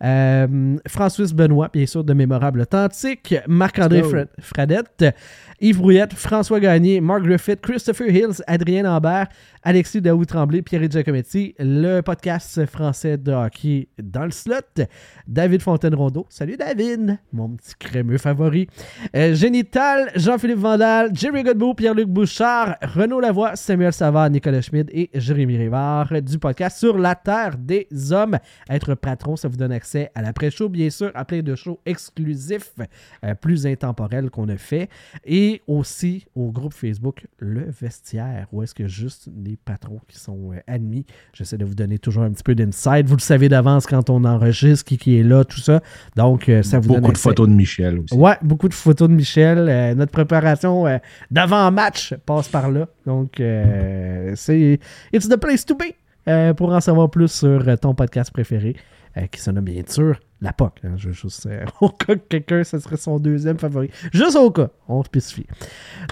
euh, François Benoît, bien sûr, de Mémorable Authentique, Marc-André Fradette, Yves Brouillette, François Gagné, Mark Griffith, Christopher Hills, Adrien Lambert, Alexis Daoud-Tremblay, Pierre Giacometti, le podcast français de hockey dans le slot, David Fontaine-Rondeau. Salut David, mon petit crémeux favori. Euh, Génital, Jean-Philippe Vandal, Jerry Godbout, Pierre-Luc Bouchard, Renaud Lavoie, Samuel Savard, Nicolas Schmid et Jérémy Rivard du podcast Sur la Terre des Hommes. Être patron, ça vous donne accès à l'après-show, bien sûr, à plein de shows exclusifs, euh, plus intemporels qu'on a fait, et aussi au groupe Facebook Le Vestiaire, où est-ce que juste les patrons qui sont euh, admis. J'essaie de vous donner toujours un petit peu d'insight. Vous le savez d'avance quand on enregistre, qui, qui est là, tout ça. Donc, euh, ça vous donne Beaucoup de photos de Michel aussi. Ouais, beaucoup de photos de Michel. Euh, notre préparation d'avant-match passe par là. Donc, c'est It's the place to be pour en savoir plus sur ton podcast préféré, euh, qui se nomme bien sûr La POC. hein. Je veux juste, euh, au cas que quelqu'un, ce serait son deuxième favori. Juste au cas, on spécifie.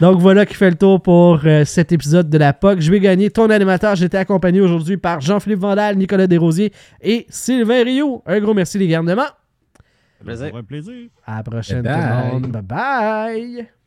Donc, voilà qui fait le tour pour euh, cet épisode de La POC. Je vais gagner ton animateur. J'étais accompagné aujourd'hui par Jean-Philippe Vandal, Nicolas Desrosiers et Sylvain Rioux. Un gros merci, les garnements. Plaisir. Ça fait un plaisir. À la prochaine, Bye tout le monde. Bye bye.